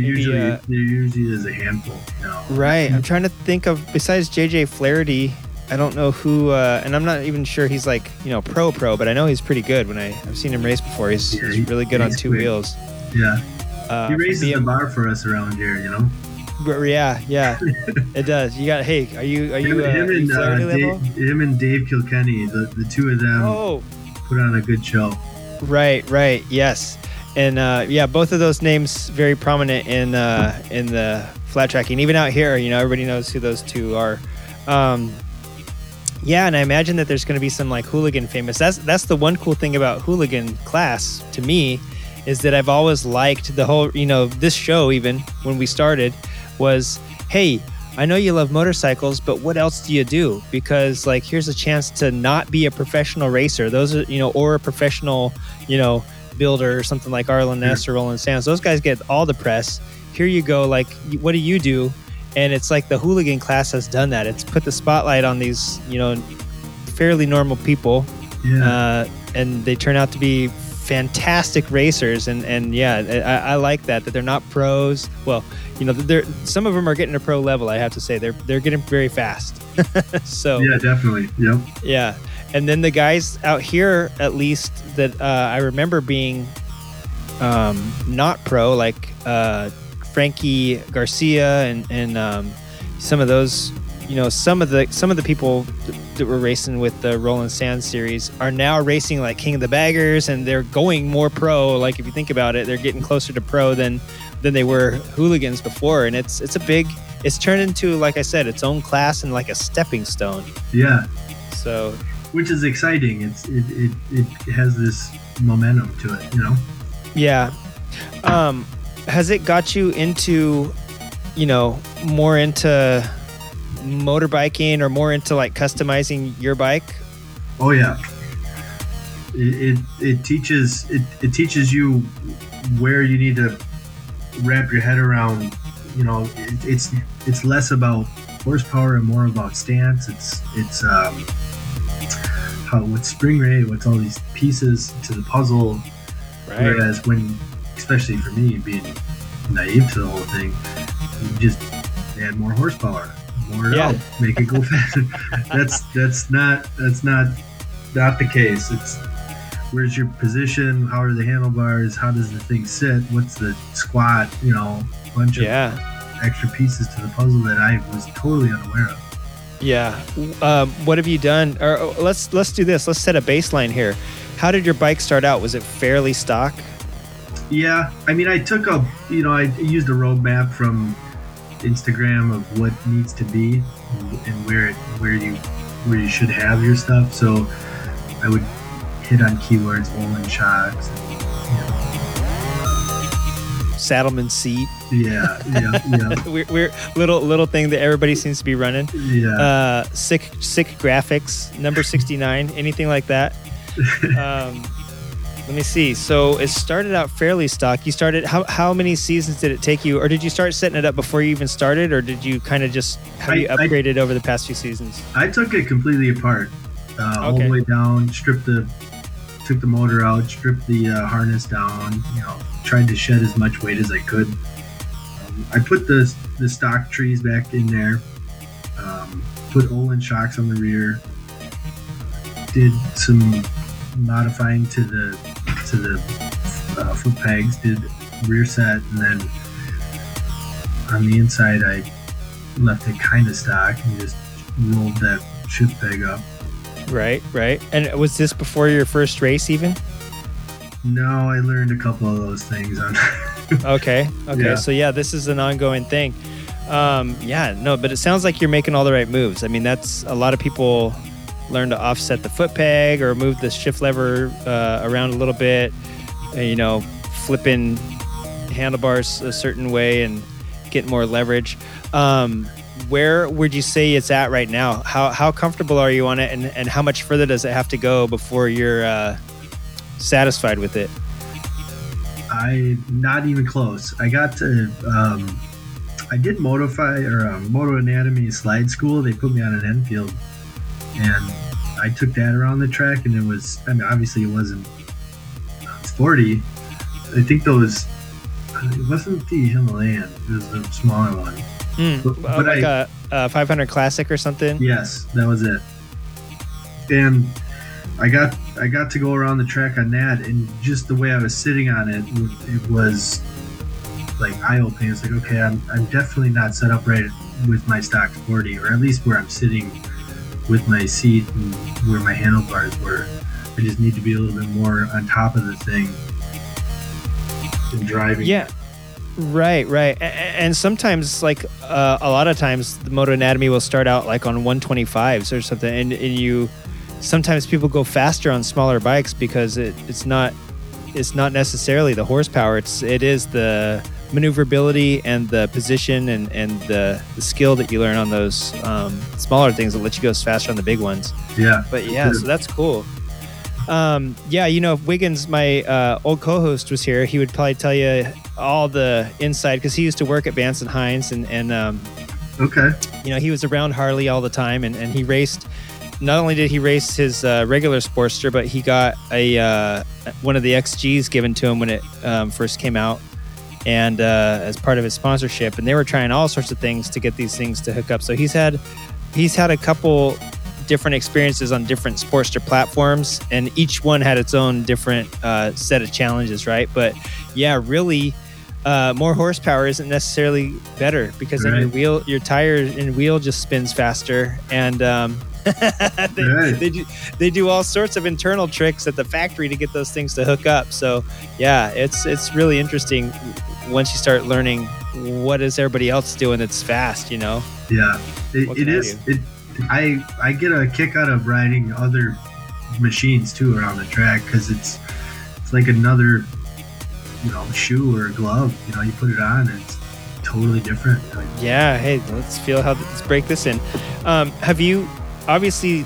There usually uh, there usually is a handful. Know. Right. I'm trying to think of besides JJ Flaherty. I don't know who, uh, and I'm not even sure he's like you know pro pro, but I know he's pretty good. When I I've seen him race before, he's, Yeah, he's really good on two quick. wheels. Yeah. Uh, he raises the bar for us around here. You know. but Yeah, yeah, it does. You got hey, are you are you, uh, him and uh, Dave, him and Dave Kilkenny, the, the two of them Oh, put on a good show. right, right, yes, and uh, yeah, both of those names very prominent in uh, in the flat tracking. Even out here, you know, everybody knows who those two are. Um, yeah, and I imagine that there's going to be some like hooligan famous. That's that's the one cool thing about hooligan class to me is that I've always liked the whole, you know, this show even when we started was, hey, I know you love motorcycles, but what else do you do? Because like here's a chance to not be a professional racer. Those are, you know, or a professional, you know, builder or something like Arlen Ness or Roland Sands. Those guys get all the press. Here you go, like what do you do? And it's like the hooligan class has done that. It's put the spotlight on these, you know, fairly normal people Yeah. uh, and they turn out to be fantastic racers and and yeah I, I like that that they're not pros well you know they're some of them are getting a pro level i have to say they're they're getting very fast so yeah, definitely. Yep. yeah and then the guys out here, at least that uh, I remember being um, not pro, like uh, Frankie Garcia and and um, some of those, you know, some of the some of the people that were racing with the Roland Sands series are now racing like King of the Baggers, and they're going more pro. Like if you think about it, they're getting closer to pro than than they were hooligans before, and it's it's a big. It's turned into, like I said, its own class and like a stepping stone. Yeah, So which is exciting. It's it, it, it has this momentum to it, you know. Yeah. Um, has it got you into, you know, more into motorbiking or more into like customizing your bike? Oh yeah. It, it, it teaches it, it teaches you where you need to wrap your head around. You know, it, it's it's less about horsepower and more about stance. It's it's um, how what's spring rate, what's all these pieces to the puzzle. Whereas when, especially for me, being naive to the whole thing, you just add more horsepower, more Yeah. out, make it go faster. that's that's not that's not not the case. It's where's your position? How are the handlebars? How does the thing sit? What's the squat? You know, bunch of Yeah. extra pieces to the puzzle that I was totally unaware of. Yeah. Um, what have you done? Or oh, let's let's do this. Let's set a baseline here. How did your bike start out? Was it fairly stock? Yeah, I mean, I took a, you know, I used a roadmap from Instagram of what needs to be and where it, where you, where you should have your stuff. So I would hit on keywords, Öhlins shocks. Saddlemen seat. Yeah, yeah, yeah, We're, we're little little thing that everybody seems to be running. yeah. uh, sick sick graphics number 69 anything like that um, let me see so it started out fairly stock you started how, how many seasons did it take you or did you start setting it up before you even started or did you kind of just have I- you I- upgraded over the past few seasons I took it completely apart, uh, all the way down. Stripped the, took the motor out, stripped the uh, harness down. You know, tried to shed as much weight as I could. Um, I put the the stock trees back in there. Um, put Öhlins shocks on the rear. Did some modifying to the to the uh, foot pegs. Did rear set, and then on the inside I left it kind of stock and just rolled that shift peg up. right right and was this before your first race even No, I learned a couple of those things on. okay okay Yeah. so yeah this is an ongoing thing um, yeah no but it sounds like you're making all the right moves i mean that's a lot of people learn to offset the foot peg or move the shift lever uh, around a little bit uh, you know flipping handlebars a certain way and get more leverage um, where would you say it's at right now how, how comfortable are you on it and, and how much further does it have to go before you're uh, satisfied with it I not even close. I got to. Um, I did Motify or um, Moto Anatomy slide school. They put me on an Enfield, and I took that around the track, and it was. I mean, obviously, it wasn't sporty. I think those. It wasn't the Himalayan. It was the smaller one. Hmm. But- Uh, but like I- a, a 500 classic or something Yes, that was it. And I got I got to go around the track on that, and just the way I was sitting on it, it was like eye opening. It's like, okay, I'm, I'm definitely not set up right with my stock 40, or at least where I'm sitting with my seat and where my handlebars were. I just need to be a little bit more on top of the thing and driving. Yeah. Right, right. And sometimes, like uh, a lot of times, the Moto Anatomy will start out like on 125s or something, and, and you sometimes people go faster on smaller bikes because it, it's not it's not necessarily the horsepower. It's it is the maneuverability and the position and and the, the skill that you learn on those um, smaller things that let you go faster on the big ones. yeah. But yeah, so that's cool. Um, yeah, you know, if Wiggins, my uh, old co-host, was here, he would probably tell you all the inside because he used to work at Vance and Hines, and and um, Okay. you know he was around Harley all the time, and, and he raced. Not only did he race his uh, regular Sportster, but he got a uh, one of the XGs given to him when it um, first came out, and uh, as part of his sponsorship. And they were trying all sorts of things to get these things to hook up. So he's had he's had a couple different experiences on different Sportster platforms, and each one had its own different uh, set of challenges, right? But yeah, really, uh, more horsepower isn't necessarily better because then your wheel, your tire and wheel just spins faster, and um, they, Right. they do they do all sorts of internal tricks at the factory to get those things to hook up. So yeah, it's it's really interesting once you start learning what is everybody else doing that's fast, you know. Yeah, it, it can I. It, I I get a kick out of riding other machines too around the track because it's it's like another you know shoe or a glove. You know, you put it on, and it's totally different. Like, Yeah, hey, let's feel how let's break this in. Um, have you obviously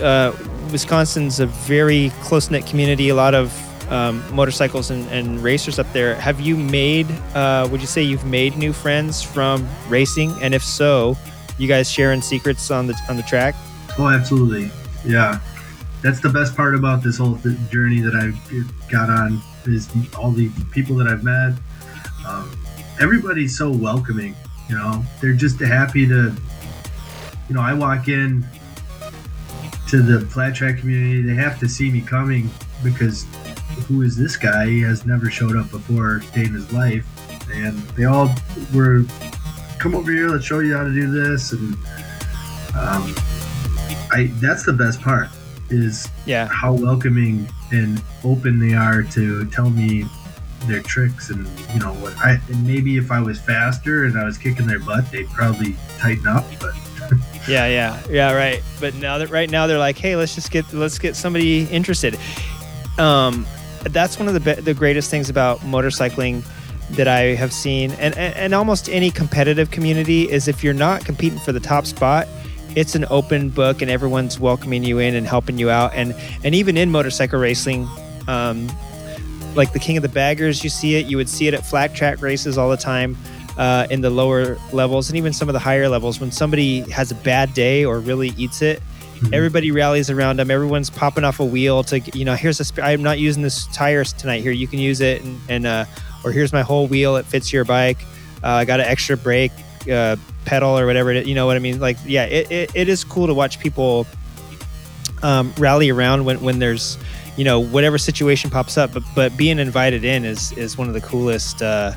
uh, Wisconsin's a very close knit community, a lot of um, motorcycles and, and racers up there. Have you made? Uh, would you say you've made new friends from racing? And if so, you guys sharing secrets on the on the track? oh, absolutely. Yeah, that's the best part about this whole th- journey that I've got on is all the people that I've met. Um, everybody's so welcoming. You know, they're just happy to. You know, I walk in to the flat track community. They have to see me coming because who is this guy? He has never showed up before day in his life, and they all were come over here. Let's show you how to do this, and um, I that's the best part is Yeah, how welcoming and open they are to tell me their tricks and you know what I and maybe if I was faster and I was kicking their butt they'd probably tighten up but yeah, yeah, yeah. Right. But now that right now they're like, hey, let's just get let's get somebody interested. Um, that's one of the be- the greatest things about motorcycling that I have seen, and, and and almost any competitive community is if you're not competing for the top spot, it's an open book, and everyone's welcoming you in and helping you out, and and even in motorcycle racing. Um, like the king of the baggers, you see it. You would see it at flat track races all the time uh, in the lower levels and even some of the higher levels. When somebody has a bad day or really eats it, Mhm. everybody rallies around them. Everyone's popping off a wheel to, you know, here's a. Sp- I'm not using this tire tonight. Here, you can use it, and, and uh, or here's my whole wheel. It fits your bike. Uh, I got an extra brake uh, pedal or whatever. It, you know what I mean? Like, yeah, it, it, it is cool to watch people um, rally around when, when there's you know whatever situation pops up but but being invited in is is one of the coolest uh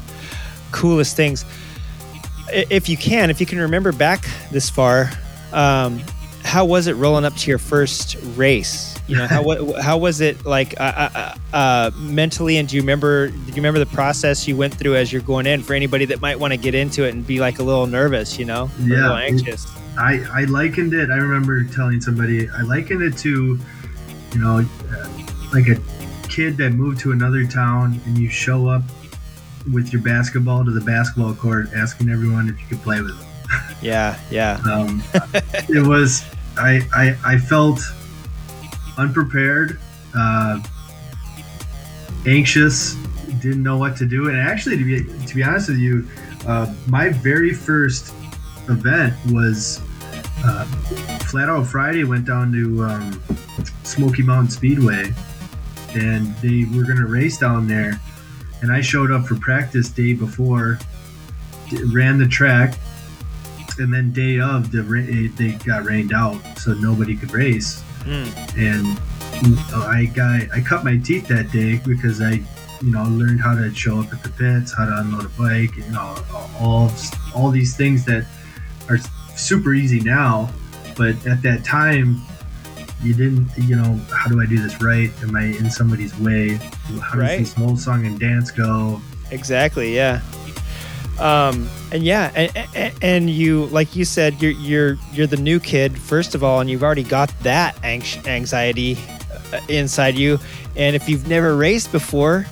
coolest things if you can if you can remember back this far um how was it rolling up to your first race you know how how was it like uh, uh, uh, mentally and do you remember do you remember the process you went through as you're going in for anybody that might want to get into it and be like a little nervous you know a Yeah. little anxious I, I likened it. I remember telling somebody I likened it to, you know, uh, like a kid that moved to another town and you show up with your basketball to the basketball court, asking everyone if you could play with them. yeah yeah Um, it was I, I I felt unprepared, uh, anxious, didn't know what to do, and actually, to be to be honest with you, uh, my very first event was uh, Flat Out Friday. Went down to um, Smoky Mountain Speedway, and they were going to race down there. And I showed up for practice day before, ran the track, and then day of the they got rained out, so nobody could race. Hmm. And I got I cut my teeth that day because I, you know, learned how to show up at the pits, how to unload a bike, you know, all all these things that are super easy now, but at that time. You didn't, you know, how do I do this right? Am I in somebody's way? How does this whole song and dance go? Exactly. Yeah. Um, and yeah, and, and, and you, like you said, you're you're you're the new kid first of all, and you've already got that anx- anxiety uh, inside you. And if you've never raced before,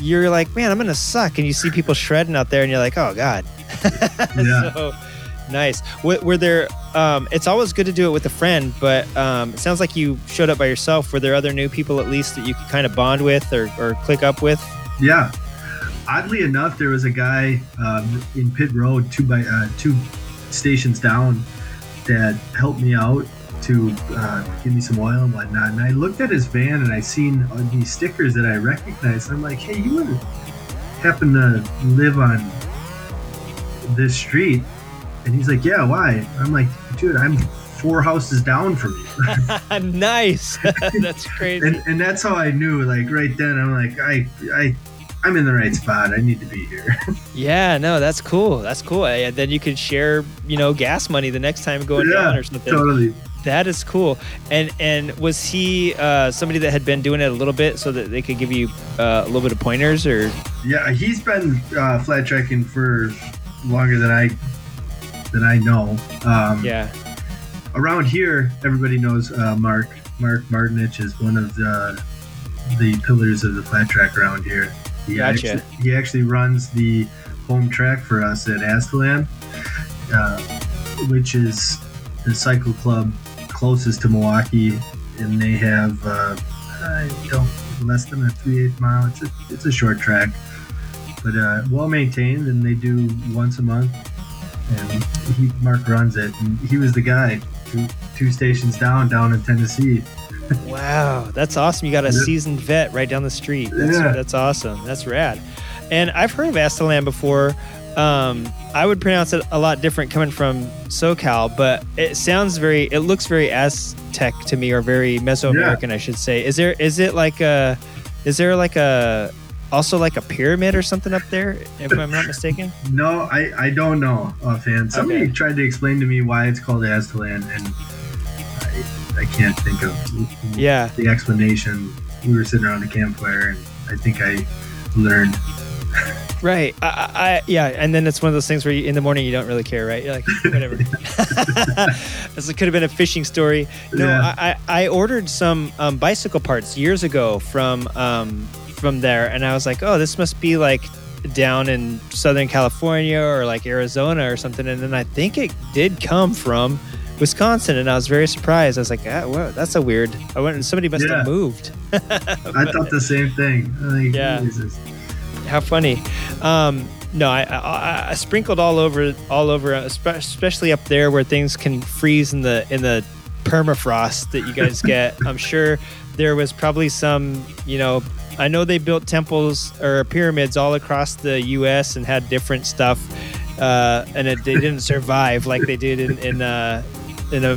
you're like, man, I'm gonna suck. And you see people shredding out there, and you're like, oh god. Yeah. so nice. Were, were there? Um, it's always good to do it with a friend, but um, it sounds like you showed up by yourself. Were there other new people at least that you could kind of bond with or, or click up with? Yeah. Oddly enough, there was a guy um, in Pit Road, two by uh, two stations down, that helped me out to uh, give me some oil and whatnot. And I looked at his van and I seen these stickers that I recognized. I'm like, hey, you happen to live on this street? And he's like, yeah, why? I'm like, dude, I'm four houses down from you. nice. that's crazy. and and that's how I knew. Like right then, I'm like, I I I'm in the right spot. I need to be here. yeah, no, that's cool. That's cool. And then you could share, you know, gas money the next time going yeah, down or something. totally. That is cool. And and was he uh, somebody that had been doing it a little bit so that they could give you uh, a little bit of pointers or? Yeah, he's been uh, flat trekking for longer than I than I know. Um, Yeah. around here, everybody knows uh, Mark. Mark Martinich is one of the the pillars of the flat track around here. He Gotcha. Actually, he actually runs the home track for us at Aztalan, uh, which is the cycle club closest to Milwaukee, and they have uh, I don't less than a three eighth mile. It's a it's a short track, but uh, well maintained, and they do once a month. And he Mark runs it, and he was the guy two, two stations down, down in Tennessee. Wow, that's awesome. You got a Yeah. seasoned vet right down the street. That's, Yeah. that's awesome. That's rad. And I've heard of Aztalan before. Um, I would pronounce it a lot different coming from SoCal, but it sounds very. It looks very Aztec to me, or very Mesoamerican, I should say. Is there? Is it like a? Is there like a? Also, like a pyramid or something up there, if I'm not mistaken. No, I, I don't know offhand. Somebody Okay. tried to explain to me why it's called Aztalan, and I, I can't think of Yeah. the explanation. We were sitting around a campfire, and I think I learned. Right. I, I, yeah, and then it's one of those things where you, in the morning you don't really care, right? You're like, whatever. this could have been a fishing story. No, Yeah. I, I I ordered some um, bicycle parts years ago from um, from there, and I was like, oh, this must be like down in Southern California or like Arizona or something. And then I think it did come from Wisconsin, and I was very surprised. I was like, ah, wow, that's a weird. I went, and somebody must Yeah. have moved. I thought the same thing. Like, Yeah. Jesus. How funny. Um, no, I, I, I sprinkled all over, all over, especially up there where things can freeze in the in the permafrost that you guys get. I'm sure there was probably some, you know, I know they built temples or pyramids all across the U.S. and had different stuff, uh, and it, they didn't survive like they did in in uh, in a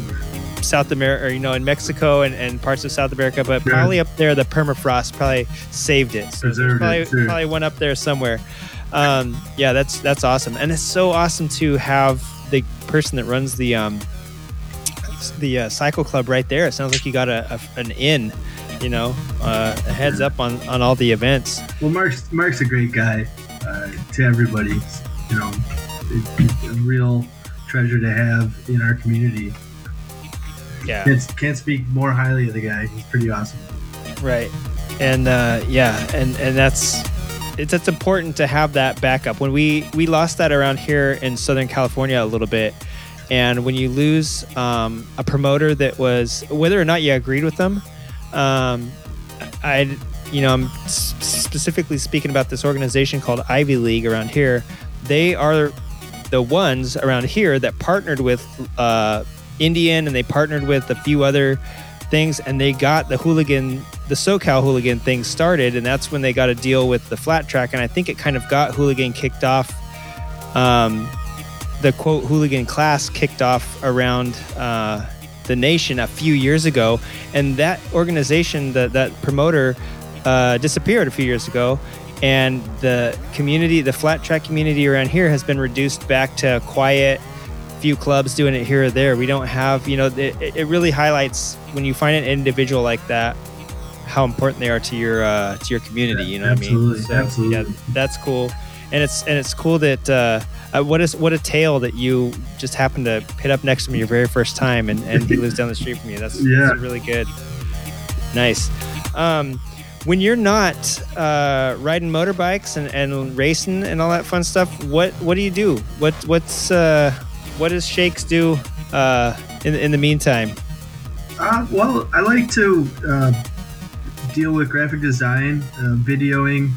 South America, or you know, in Mexico and, and parts of South America, but Sure. probably up there the permafrost probably saved it. So Preserved it, probably, probably one up there somewhere. Um, yeah, that's that's awesome, and it's so awesome to have the person that runs the um, the uh, cycle club right there. It sounds like you got a, a an in, you know, uh, heads up on on all the events. Well, Mark's Mark's a great guy uh, to everybody. You know, a, a real treasure to have in our community. Yeah, Can't, can't speak more highly of the guy. He's pretty awesome. right. And uh, yeah, and and that's it's it's important to have that backup. When we we lost that around here in Southern California a little bit, and when you lose um, a promoter that was whether or not you agreed with them, um, I you know I'm specifically speaking about this organization called Ivy League around here. They are the ones around here that partnered with uh, Indian and they partnered with a few other things and they got the hooligan the SoCal hooligan thing started and that's when they got a deal with the flat track and I think it kind of got hooligan kicked off um, the quote hooligan class kicked off around uh, the nation a few years ago and that organization that that promoter uh, disappeared a few years ago and the community the flat track community around here has been reduced back to quiet few clubs doing it here or there. We don't have you know it, it really highlights when you find an individual like that how important they are to your uh, to your community you know Absolutely, what i mean? Absolutely. yeah that's cool and it's and it's cool that uh, uh, what is what a tale that you just happened to hit up next to me your very first time and, and he lives down the street from you. That's, Yeah. that's really good. Nice. Um, when you're not uh, riding motorbikes and, and racing and all that fun stuff what what do you do? What what's uh, what does shakes do uh, in, in the meantime? Uh, well, I like to uh, deal with graphic design, uh, videoing,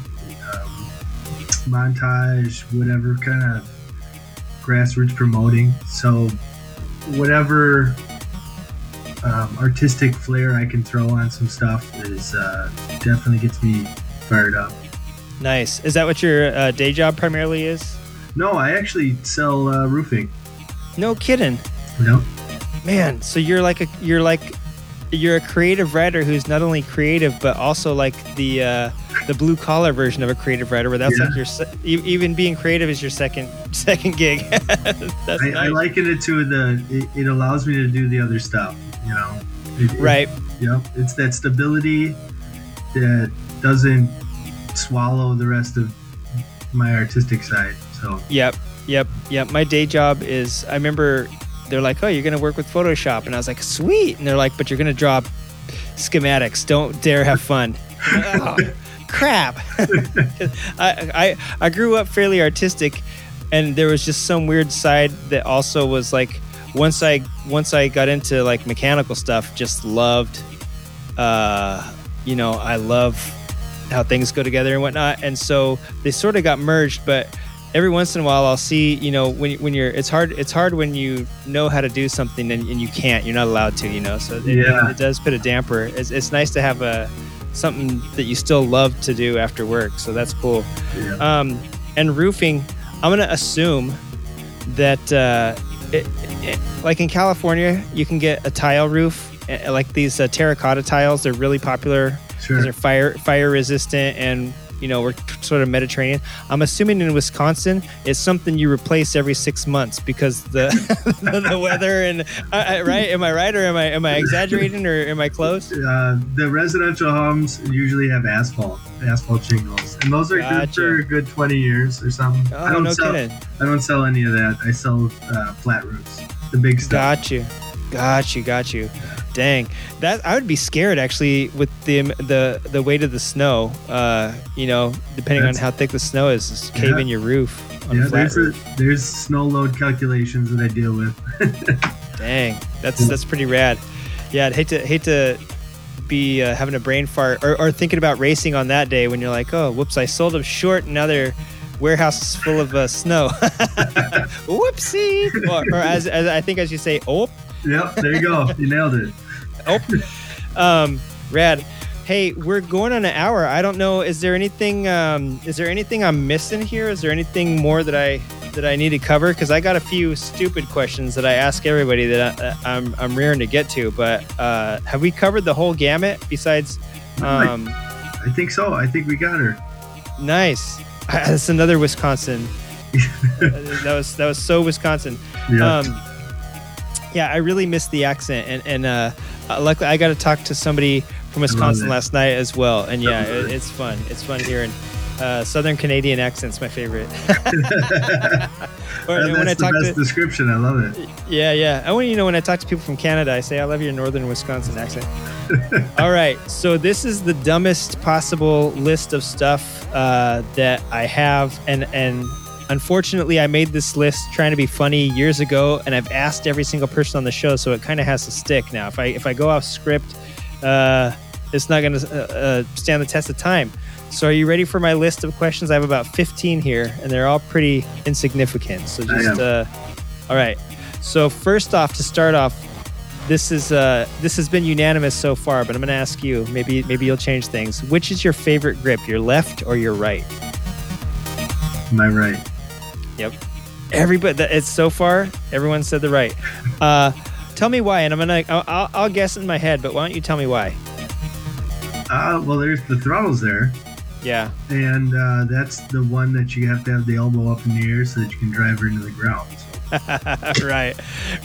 montage, whatever kind of grassroots promoting. So, whatever um, artistic flair I can throw on some stuff is uh, definitely gets me fired up. nice is that what your uh, day job primarily is No, I actually sell uh, roofing. no kidding No. man, so you're like a you're like you're a creative writer who's not only creative but also like the uh, the blue collar version of a creative writer, where that's Yeah. like your se- even being creative is your second second gig. that's I, nice. I liken it to the. It, it allows me to do the other stuff. You know. It- it- right. Yep. It's that stability that doesn't swallow the rest of my artistic side. So Yep, yep, yep. My day job is. I remember they're like, "Oh, you're gonna work with Photoshop," and I was like, "Sweet!" And they're like, "But you're gonna draw schematics. Don't dare have fun." oh, crap. I, I I grew up fairly artistic, and there was just some weird side that also was like once I once I got into like mechanical stuff, just loved. Uh, you know, I love how things go together and whatnot, and so they sort of got merged, but every once in a while I'll see, you know, when, when you're, it's hard, it's hard when you know how to do something and, and you can't, you're not allowed to, you know, so it, Yeah. it does put a damper. It's, it's nice to have a, something that you still love to do after work. So that's cool. yeah. Um, and roofing, I'm going to assume that, uh, it, it, like in California, you can get a tile roof, eh, like these uh, terracotta tiles. They're really popular sure. they're fire fire resistant and you know we're sort of Mediterranean. I'm assuming in Wisconsin it's something you replace every six months because the the weather and I, I, right. Am I right or am I am I exaggerating or am I close? Uh, the residential homes usually have asphalt, asphalt shingles, and those are Gotcha. good for a good twenty years or something. I Oh don't no sell. kidding! I don't sell any of that. I sell uh, flat roofs, the big stuff. Got you, got you, got you. Dang, that I would be scared actually with the the the weight of the snow. Uh, you know, depending on how thick the snow is, just cave Yeah. in your roof on Yeah, there's a, there's snow load calculations that I deal with. Dang, that's that's pretty rad. Yeah, I'd hate to hate to be uh, having a brain fart or, or thinking about racing on that day when you're like, oh, whoops, I sold them short and now their warehouse is full of uh, snow. Whoopsie! Or, or as, as I think as you say, oh, Yep, there you go. you nailed it. Um, rad. Hey, we're going on an hour. I don't know. Is there anything? Um, is there anything I'm missing here? Is there anything more that I that I need to cover? Because I got a few stupid questions that I ask everybody that I, I'm I'm rearing to get to. But uh, have we covered the whole gamut? Besides, um, I think so. I think we got her. nice. That's another Wisconsin. that was that was so Wisconsin. Yeah. Um, yeah, I really missed the accent, and and uh, uh, luckily I got to talk to somebody from Wisconsin last night as well, and yeah, it, it. it's fun. It's fun hearing. Uh, Southern Canadian accent's my favorite. or, when I talk best to, description. I love it. yeah, yeah. I want you to know when I talk to people from Canada, I say I love your Northern Wisconsin accent. All right, so this is the dumbest possible list of stuff uh, that I have, and and unfortunately, I made this list trying to be funny years ago, and I've asked every single person on the show, so it kind of has to stick now. If I if I go off script, uh, it's not going to uh, uh, stand the test of time. So, are you ready for my list of questions? I have about 15 here, and they're all pretty insignificant. So, just uh, all right. So, first off, to start off, this is uh, this has been unanimous so far, but I'm going to ask you. Maybe maybe you'll change things. Which is your favorite grip, your left or your right? I right? Yep. Everybody, that- it's so far. Everyone said the right. Uh, tell me why, and I'm gonna. I'll, I'll, guess in my head, but why don't you tell me why? Uh, well, there's the throttles there, Yeah. and uh, that's the one that you have to have the elbow up in the air so that you can drive her into the ground. So, right,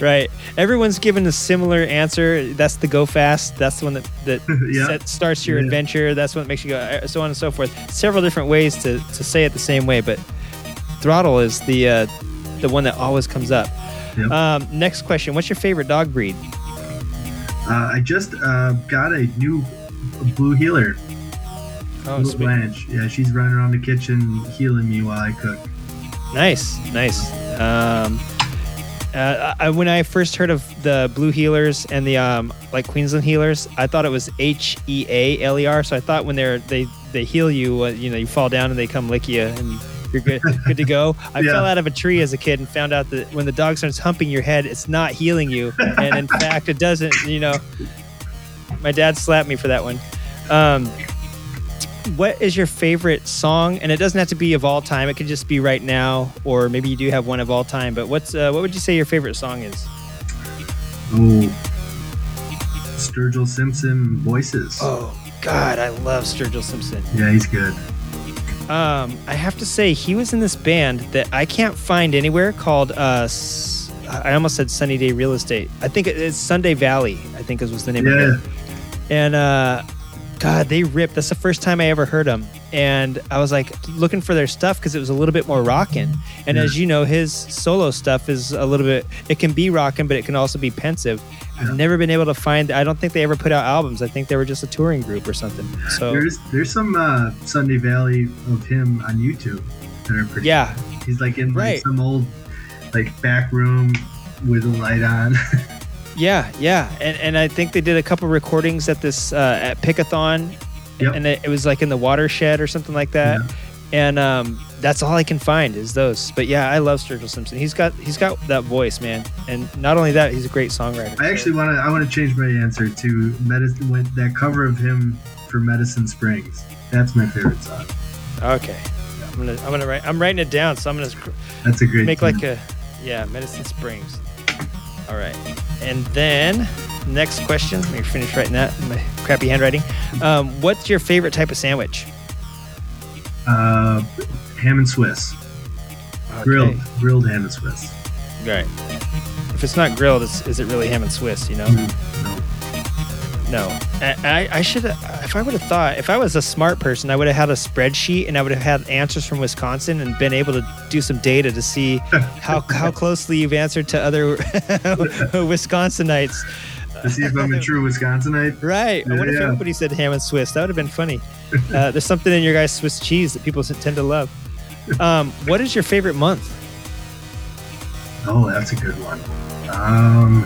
right. Everyone's given a similar answer. That's the go fast. That's the one that that Yeah. set, starts your Yeah. adventure. That's what makes you go. uh, So on and so forth. Several different ways to, to say it the same way, but throttle is the uh, the one that always comes up. Yep. Um, next question: What's your favorite dog breed? uh, I just uh, got a new blue heeler, Oh, Blue sweet. Blanche. Yeah, she's running around the kitchen heeling me while I cook. Nice, nice. Um, uh, I, when I first heard of the blue heelers and the um, like Queensland heelers, I thought it was H E A L E R. So I thought when they're they they heal you, uh, you know, you fall down and they come lick you and you're good good to go. I Yeah. fell out of a tree as a kid and found out that when the dog starts humping your head, it's not healing you, and in fact, it doesn't. You know, my dad slapped me for that one. Um, what is your favorite song? And it doesn't have to be of all time. It could just be right now, or maybe you do have one of all time. But what's uh, what would you say your favorite song is? Oh, Sturgill Simpson voices. Oh God, I love Sturgill Simpson. Yeah, he's good. Um, I have to say he was in this band that I can't find anywhere called uh, S- I almost said Sunny Day Real Estate. I think it's Sunday Valley. I think is was the name of Yeah. it. And uh, God, they ripped. That's the first time I ever heard them. And I was like looking for their stuff because it was a little bit more rocking. And Yeah. as you know, his solo stuff is a little bit. It can be rocking, but it can also be pensive. I've never been able to find. I don't think they ever put out albums. I think they were just a touring group or something. So There's there's some uh, Sunday Valley of him on YouTube that are pretty. yeah, He's like in Right. like some old like back room with a light on. Yeah, yeah, and and I think they did a couple recordings at this uh, at Pickathon, Yep. and it, it was like in the watershed or something like that. And um, that's all I can find is those. But yeah, I love Sturgill Simpson. He's got he's got that voice, man. And not only that, he's a great songwriter. I actually want to I want to change my answer to medicine that cover of him for Medicine Springs. That's my favorite song. okay. I'm gonna I'm gonna write I'm writing it down. So I'm gonna That's a great make like a yeah Medicine Springs. All right, and then next question. Let me finish writing that. in My crappy handwriting. Um, what's your favorite type of sandwich? uh, ham and Swiss grilled grilled ham and Swiss. Right. If it's not grilled, it's, is it really ham and Swiss? You know? Mm, no. No. I, I, should. If I would have thought, if I was a smart person, I would have had a spreadsheet and I would have had answers from Wisconsin and been able to do some data to see how how closely you've answered to other Wisconsinites. To see if I'm a true Wisconsinite. Right. I wonder if Yeah. everybody said ham and Swiss. That would have been funny. Uh, there's something in your guys' Swiss cheese that people tend to love. Um, what is your favorite month? Oh, that's a good one. Um,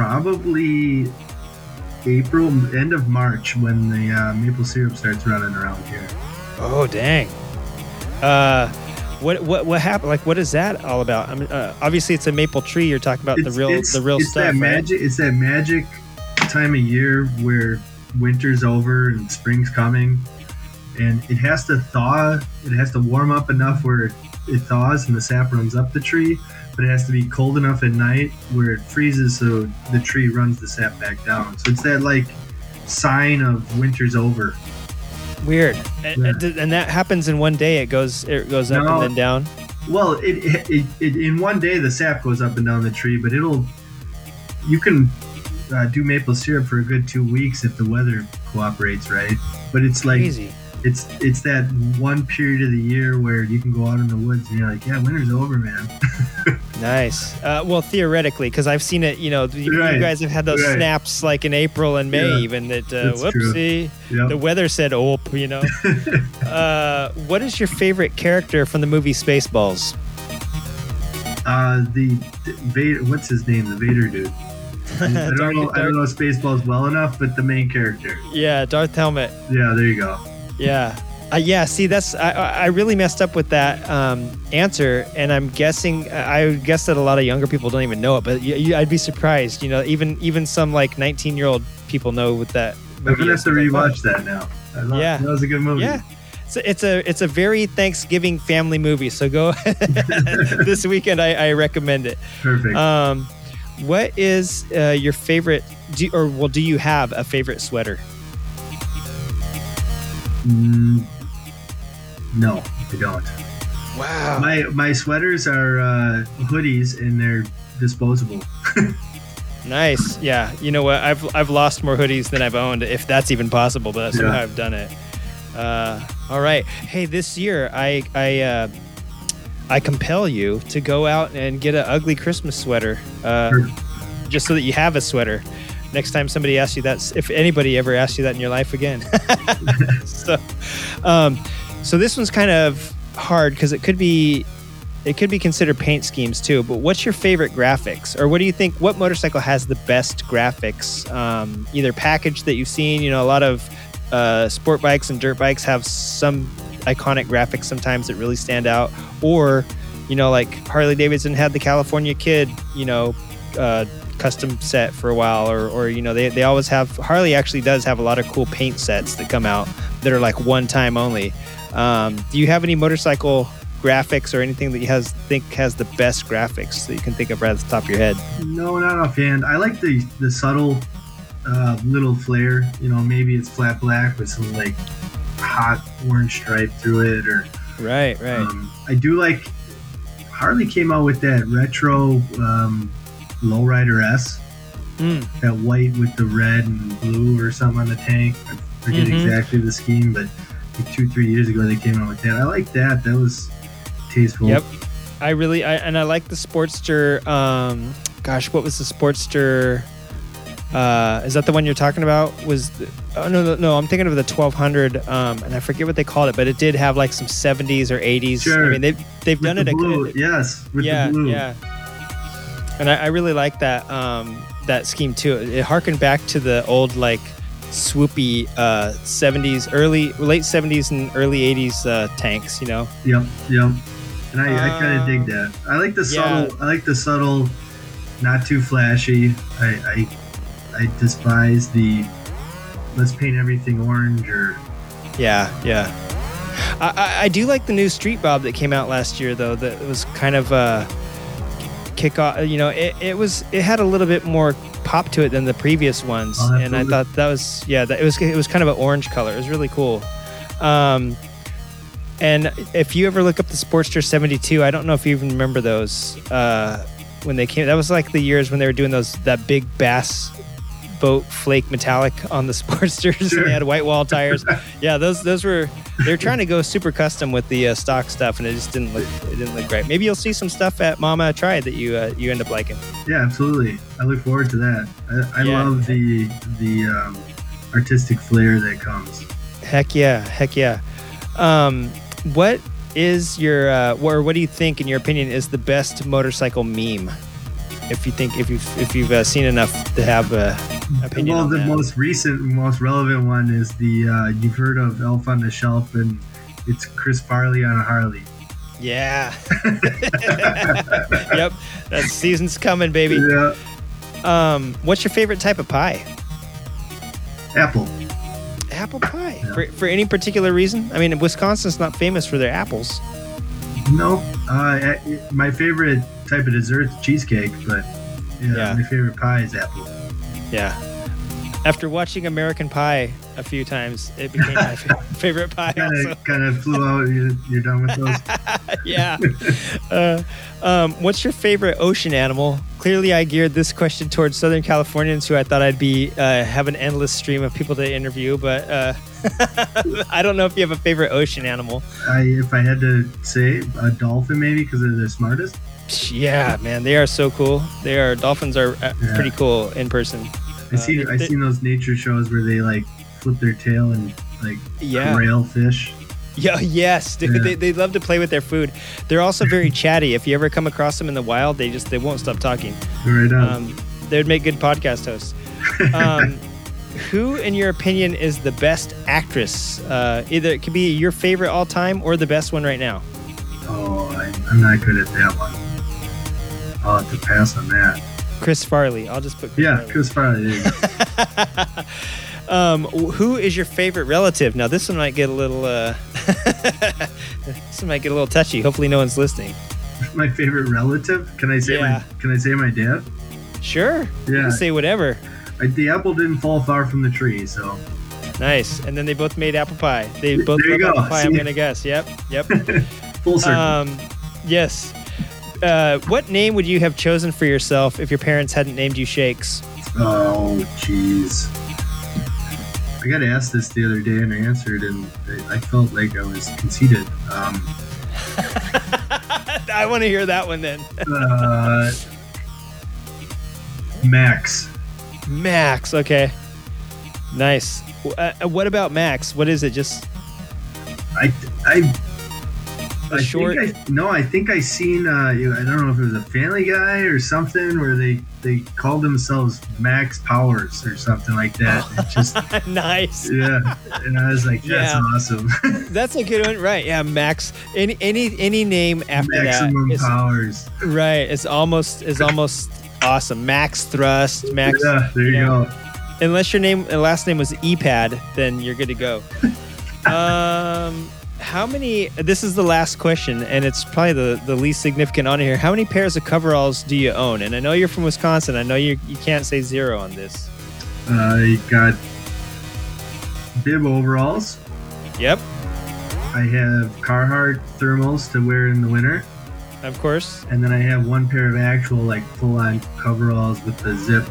probably April, end of March, when the uh, maple syrup starts running around here. Oh dang. Uh, what what what happened? Like, what is that all about? I mean, uh, obviously it's a maple tree. You're talking about the real the real it's stuff, That right? magic, It's that magic time of year where winter's over and spring's coming, and it has to thaw. It has to warm up enough where it, it thaws and the sap runs up the tree, but it has to be cold enough at night where it freezes so the tree runs the sap back down. So it's that like sign of winter's over. Weird. And, Yeah. and, and that happens in one day. It goes it goes up No. and then down. Well, it, it, it, it in one day the sap goes up and down the tree, but it'll you can uh, do maple syrup for a good two weeks if the weather cooperates, right? But it's like Crazy. It's it's that one period of the year where you can go out in the woods and you're like, yeah, winter's over, man. Nice. Uh, well, theoretically, because I've seen it. You know, you, you guys have had those Right. snaps like in April and May, Yeah. even that. Uh, whoopsie. Yep. The weather said "op," you know. uh, what is your favorite character from the movie Spaceballs? uh, the, the Vader, what's his name? The Vader dude. I don't Darth- know. I don't know Spaceballs well enough, but the main character. Yeah, Darth Helmet. Yeah, there you go. Yeah. Uh, yeah, see, that's I, I really messed up with that um, answer, and I'm guessing I guess that a lot of younger people don't even know it, but you, you, I'd be surprised. You know, even even some like 19 year old people know what that. I'm gonna have to rewatch that now. Love, Yeah. that was a good movie. Yeah, it's a, it's a it's a very Thanksgiving family movie. So go this weekend. I, I recommend it. perfect. Um, what is uh, your favorite? Do, or well, do you have a favorite sweater? Mm, no, I don't. Wow. My my sweaters are uh, hoodies and they're disposable. Nice. Yeah. You know what? I've I've lost more hoodies than I've owned, if that's even possible. But somehow Yeah. I've done it. Uh, all right. Hey, this year I I uh, I compel you to go out and get an ugly Christmas sweater, uh, Sure. just so that you have a sweater. Next time somebody asks you that, if anybody ever asks you that in your life again. so, um, so this one's kind of hard because it could be it could be considered paint schemes too. But what's your favorite graphics, or what do you think? What motorcycle has the best graphics? Um, either package that you've seen. You know, a lot of uh, sport bikes and dirt bikes have some iconic graphics sometimes that really stand out, or you know, like Harley Davidson had the California Kid. You know. Uh, custom set for a while or, or you know they, they always have harley actually does have a lot of cool paint sets that come out that are like one time only um, do you have any motorcycle graphics or anything that you has think has the best graphics that you can think of right at the top of your head? No, not offhand. I like the the subtle uh, little flare. You know, maybe it's flat black with some like hot orange stripe through it, or Right, right. um, I do like. Harley came out with that retro um, lowrider S, Mm. that white with the red and blue or something on the tank. I forget Mhm. exactly the scheme, but like two three years ago they came out with that. I like that. That was tasteful. Yep. I really I, and I like the Sportster. Um, gosh, what was the Sportster? Uh, is that the one you're talking about? Was the, oh no, no no I'm thinking of the 1200, um, and I forget what they called it, but it did have like some 70s or 80s. Sure. I mean they've they've With done the it. a- blue, yes, with yeah, the blue. yeah. And I, I really like that um, that scheme too. It harkened back to the old like swoopy uh, 70s, early late 70s and early 80s uh, tanks. You know. Yep, yep. And I, I kind of Um, dig that. I like the yeah. subtle. I like the subtle, not too flashy. I, I, I despise the let's paint everything orange or Yeah, yeah. I, I, I do like the new Street Bob that came out last year, though. That was kind of uh, kick off. You know, it, it was it had a little bit more pop to it than the previous ones, Oh, and I thought that was yeah, that it was it was kind of an orange color. It was really cool. Um, and if you ever look up the Sportster 72, I don't know if you even remember those uh, when they came. That was like the years when they were doing those that big bass boat flake metallic on the Sportsters. and they had white wall tires. yeah, those those were they're trying to go super custom with the uh, stock stuff, and it just didn't look it didn't look great. Maybe you'll see some stuff at Mama Tried that you uh, you end up liking. yeah, absolutely. I look forward to that. I, I Yeah. love the the um, artistic flair that comes. Heck yeah, heck yeah. Um, what is your uh, or what do you think, in your opinion, is the best motorcycle meme? If you think if you've if you've uh, seen enough to have a opinion well, the that. most recent, most relevant one is the uh, you've heard of Elf on the Shelf, and it's Chris Farley on a Harley. yeah. yep, that season's coming, baby. Yeah, Um, what's your favorite type of pie? Apple. Apple pie. Yeah. For, for any particular reason? I mean, Wisconsin's not famous for their apples. No, uh, my favorite type of dessert cheesecake, but yeah, Yeah. my favorite pie is apple. Yeah. After watching American Pie a few times, it became my favorite pie. Kind of, kind of flew out. You're, you're done with those. yeah. Uh, um, what's your favorite ocean animal? Clearly, I geared this question towards Southern Californians, who I thought I'd be uh, have an endless stream of people to interview. But uh, I don't know if you have a favorite ocean animal. I, if I had to say a dolphin, maybe because they're the smartest. Yeah, man, they are so cool. They are dolphins are uh, Yeah. pretty cool in person. I Uh, see. they- I seen those nature shows where they like flip their tail and like Yeah. rail fish. Yeah, yes, dude. Yeah. They, they love to play with their food. They're also very chatty. If you ever come across them in the wild, they just they won't stop talking. Right on. Um, they would make good podcast hosts. Um, who, in your opinion, is the best actress? Uh, either it could be your favorite all time or the best one right now. oh, I, I'm not good at that one. I'll have to pass on that. Chris Farley. I'll just put. Chris Yeah, Farley. Chris Farley. go. Um, who is your favorite relative? Now this one might get a little. Uh, this one might get a little touchy. Hopefully, no one's listening. my favorite relative. Can I say Yeah. my? Can I say my dad? Sure. Yeah. say whatever. I, the apple didn't fall far from the tree, so Nice. And then they both made apple pie. They both There you love go. apple pie. I'm gonna guess. Yep. Yep. full circle. um, yes. Uh, what name would you have chosen for yourself if your parents hadn't named you Shakes? oh, jeez. I got asked this the other day and I answered, and I felt like I was conceited. Um, I want to hear that one then. uh, Max. Max. Okay. Nice. Uh, uh, what about Max? What is it? Just I I. A I short- think I, no, I think I seen. Uh, I don't know if it was a Family Guy or something where they they called themselves Max Powers or something like that. It just nice. yeah, and I was like, that's Yeah. awesome. That's a good one, right? Yeah, Max. Any any any name after Maximum that, is, powers. right? It's almost is almost awesome. Max Thrust. Max. Yeah, there you yeah. go. Unless your name last name was Epad, then you're good to go. um, How many? This is the last question, and it's probably the, the least significant on here. How many pairs of coveralls do you own? And I know you're from Wisconsin. I know you you can't say zero on this. I got bib overalls. Yep, I have Carhartt thermals to wear in the winter, of course. and then I have one pair of actual like full-on coveralls with the zip.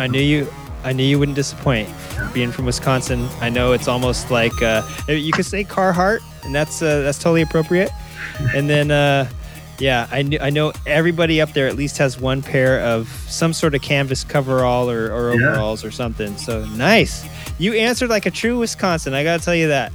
I knew you. I knew you wouldn't disappoint. Being from Wisconsin, I know it's almost like uh, you could say Carhartt, and that's uh, that's totally appropriate. And then, uh, yeah, I knew I know everybody up there at least has one pair of some sort of canvas coverall or, or Yeah. overalls or something. So nice. You answered like a true Wisconsin. I gotta tell you that.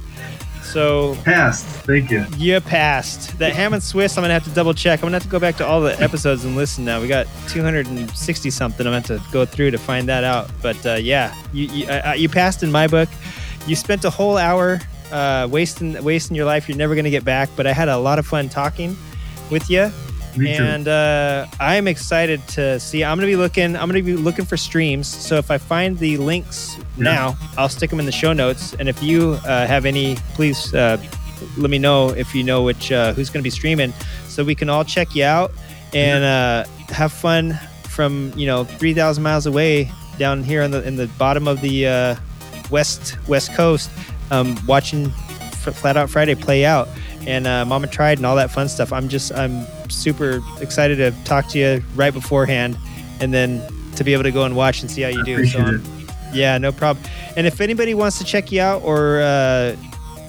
So Passed. Thank you. you passed. That Hammond Swiss, I'm gonna have to double check. I'm gonna have to go back to all the episodes and listen now. We got 260 something. I'm gonna have to go through to find that out. But uh, yeah, you you, uh, you passed in my book. You spent a whole hour uh, wasting wasting your life. You're never gonna get back. But I had a lot of fun talking with you. Me. And uh, I'm excited to see. I'm gonna be looking. I'm gonna be looking for streams. So if I find the links Yeah. now, I'll stick them in the show notes. And if you uh, have any, please uh, let me know if you know which uh, who's gonna be streaming, so we can all check you out and uh, have fun from you know 3,000 miles away down here in the in the bottom of the uh, west west coast, um, watching F- Flat Out Friday play out and uh, Mama tried and all that fun stuff. I'm just I'm super excited to talk to you right beforehand, and then to be able to go and watch and see how you do. So it. yeah, no problem. And if anybody wants to check you out or uh,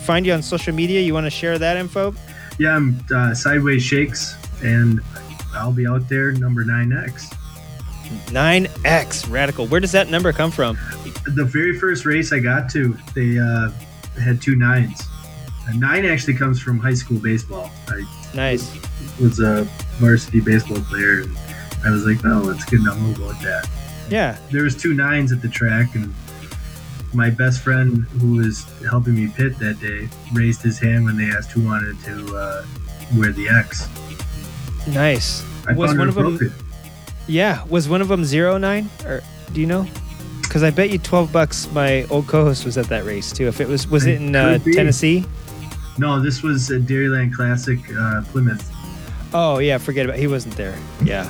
find you on social media, you want to share that info? Yeah, I'm uh, Sideways Shakes, and I'll be out there number 9X. 9X Radical. Where does that number come from? The very first race I got to, they uh, had two nines. A nine actually comes from high school baseball. I Nice. Was a varsity baseball player, and I was like, oh, let's get I'm gonna with that. Yeah. There was two nines at the track, and my best friend who was helping me pit that day raised his hand when they asked who wanted to uh, wear the X. Nice. I Was one of them. Yeah. Was one of them zero nine or do you know? Because I bet you twelve bucks. My old co-host was at that race too. If it was, was it in uh, Tennessee? No, this was a Dairyland Classic uh, Plymouth. Oh yeah, forget about. He wasn't there. Yeah,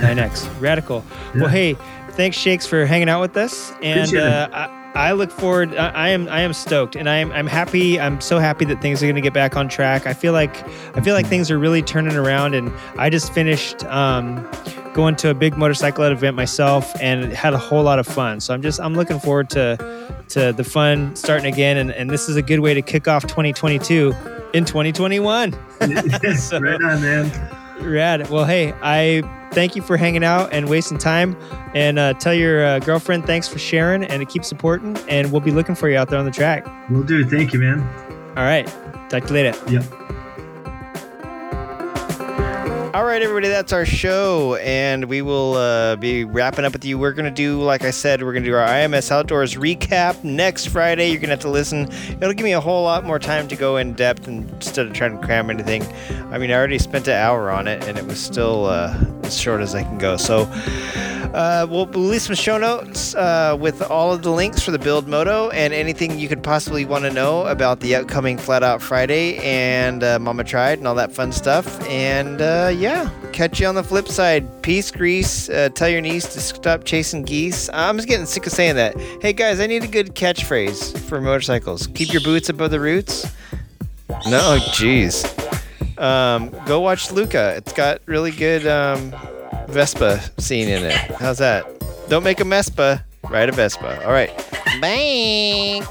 9x radical. Well, hey, thanks Shakes for hanging out with us, and uh, I, I look forward. I, I am I am stoked, and I am I'm happy. I'm so happy that things are going to get back on track. I feel like I feel like things are really turning around, and I just finished. Um, going to a big motorcycle event myself and had a whole lot of fun so i'm just i'm looking forward to to the fun starting again and, and this is a good way to kick off 2022 in 2021 So- right on, man. Rad. Well, hey, I thank you for hanging out and wasting time. And uh, tell your uh, girlfriend thanks for sharing and to keep supporting. And we'll be looking for you out there on the track. We'll do. Thank you, man. All right. Talk to you later. Yep. All right, everybody, that's our show, and we will uh, be wrapping up with you. We're going to do, like I said, we're going to do our IMS Outdoors recap next Friday. You're going to have to listen. It'll give me a whole lot more time to go in depth instead of trying to cram anything. I mean, I already spent an hour on it, and it was still uh, as short as I can go. So uh, we'll release some show notes uh, with all of the links for the Build Moto and anything you could possibly want to know about the upcoming Flat Out Friday and uh, Mama Tried and all that fun stuff. And uh, yeah, catch you on the flip side. Peace, Grease. Uh, tell your niece to stop chasing geese. I'm just getting sick of saying that. Hey, guys, I need a good catchphrase for motorcycles. Keep your boots above the roots. No, jeez. Um, go watch Luca. It's got really good um, Vespa scene in it. How's that? Don't make a Mespa. Ride a Vespa. All right. Bye.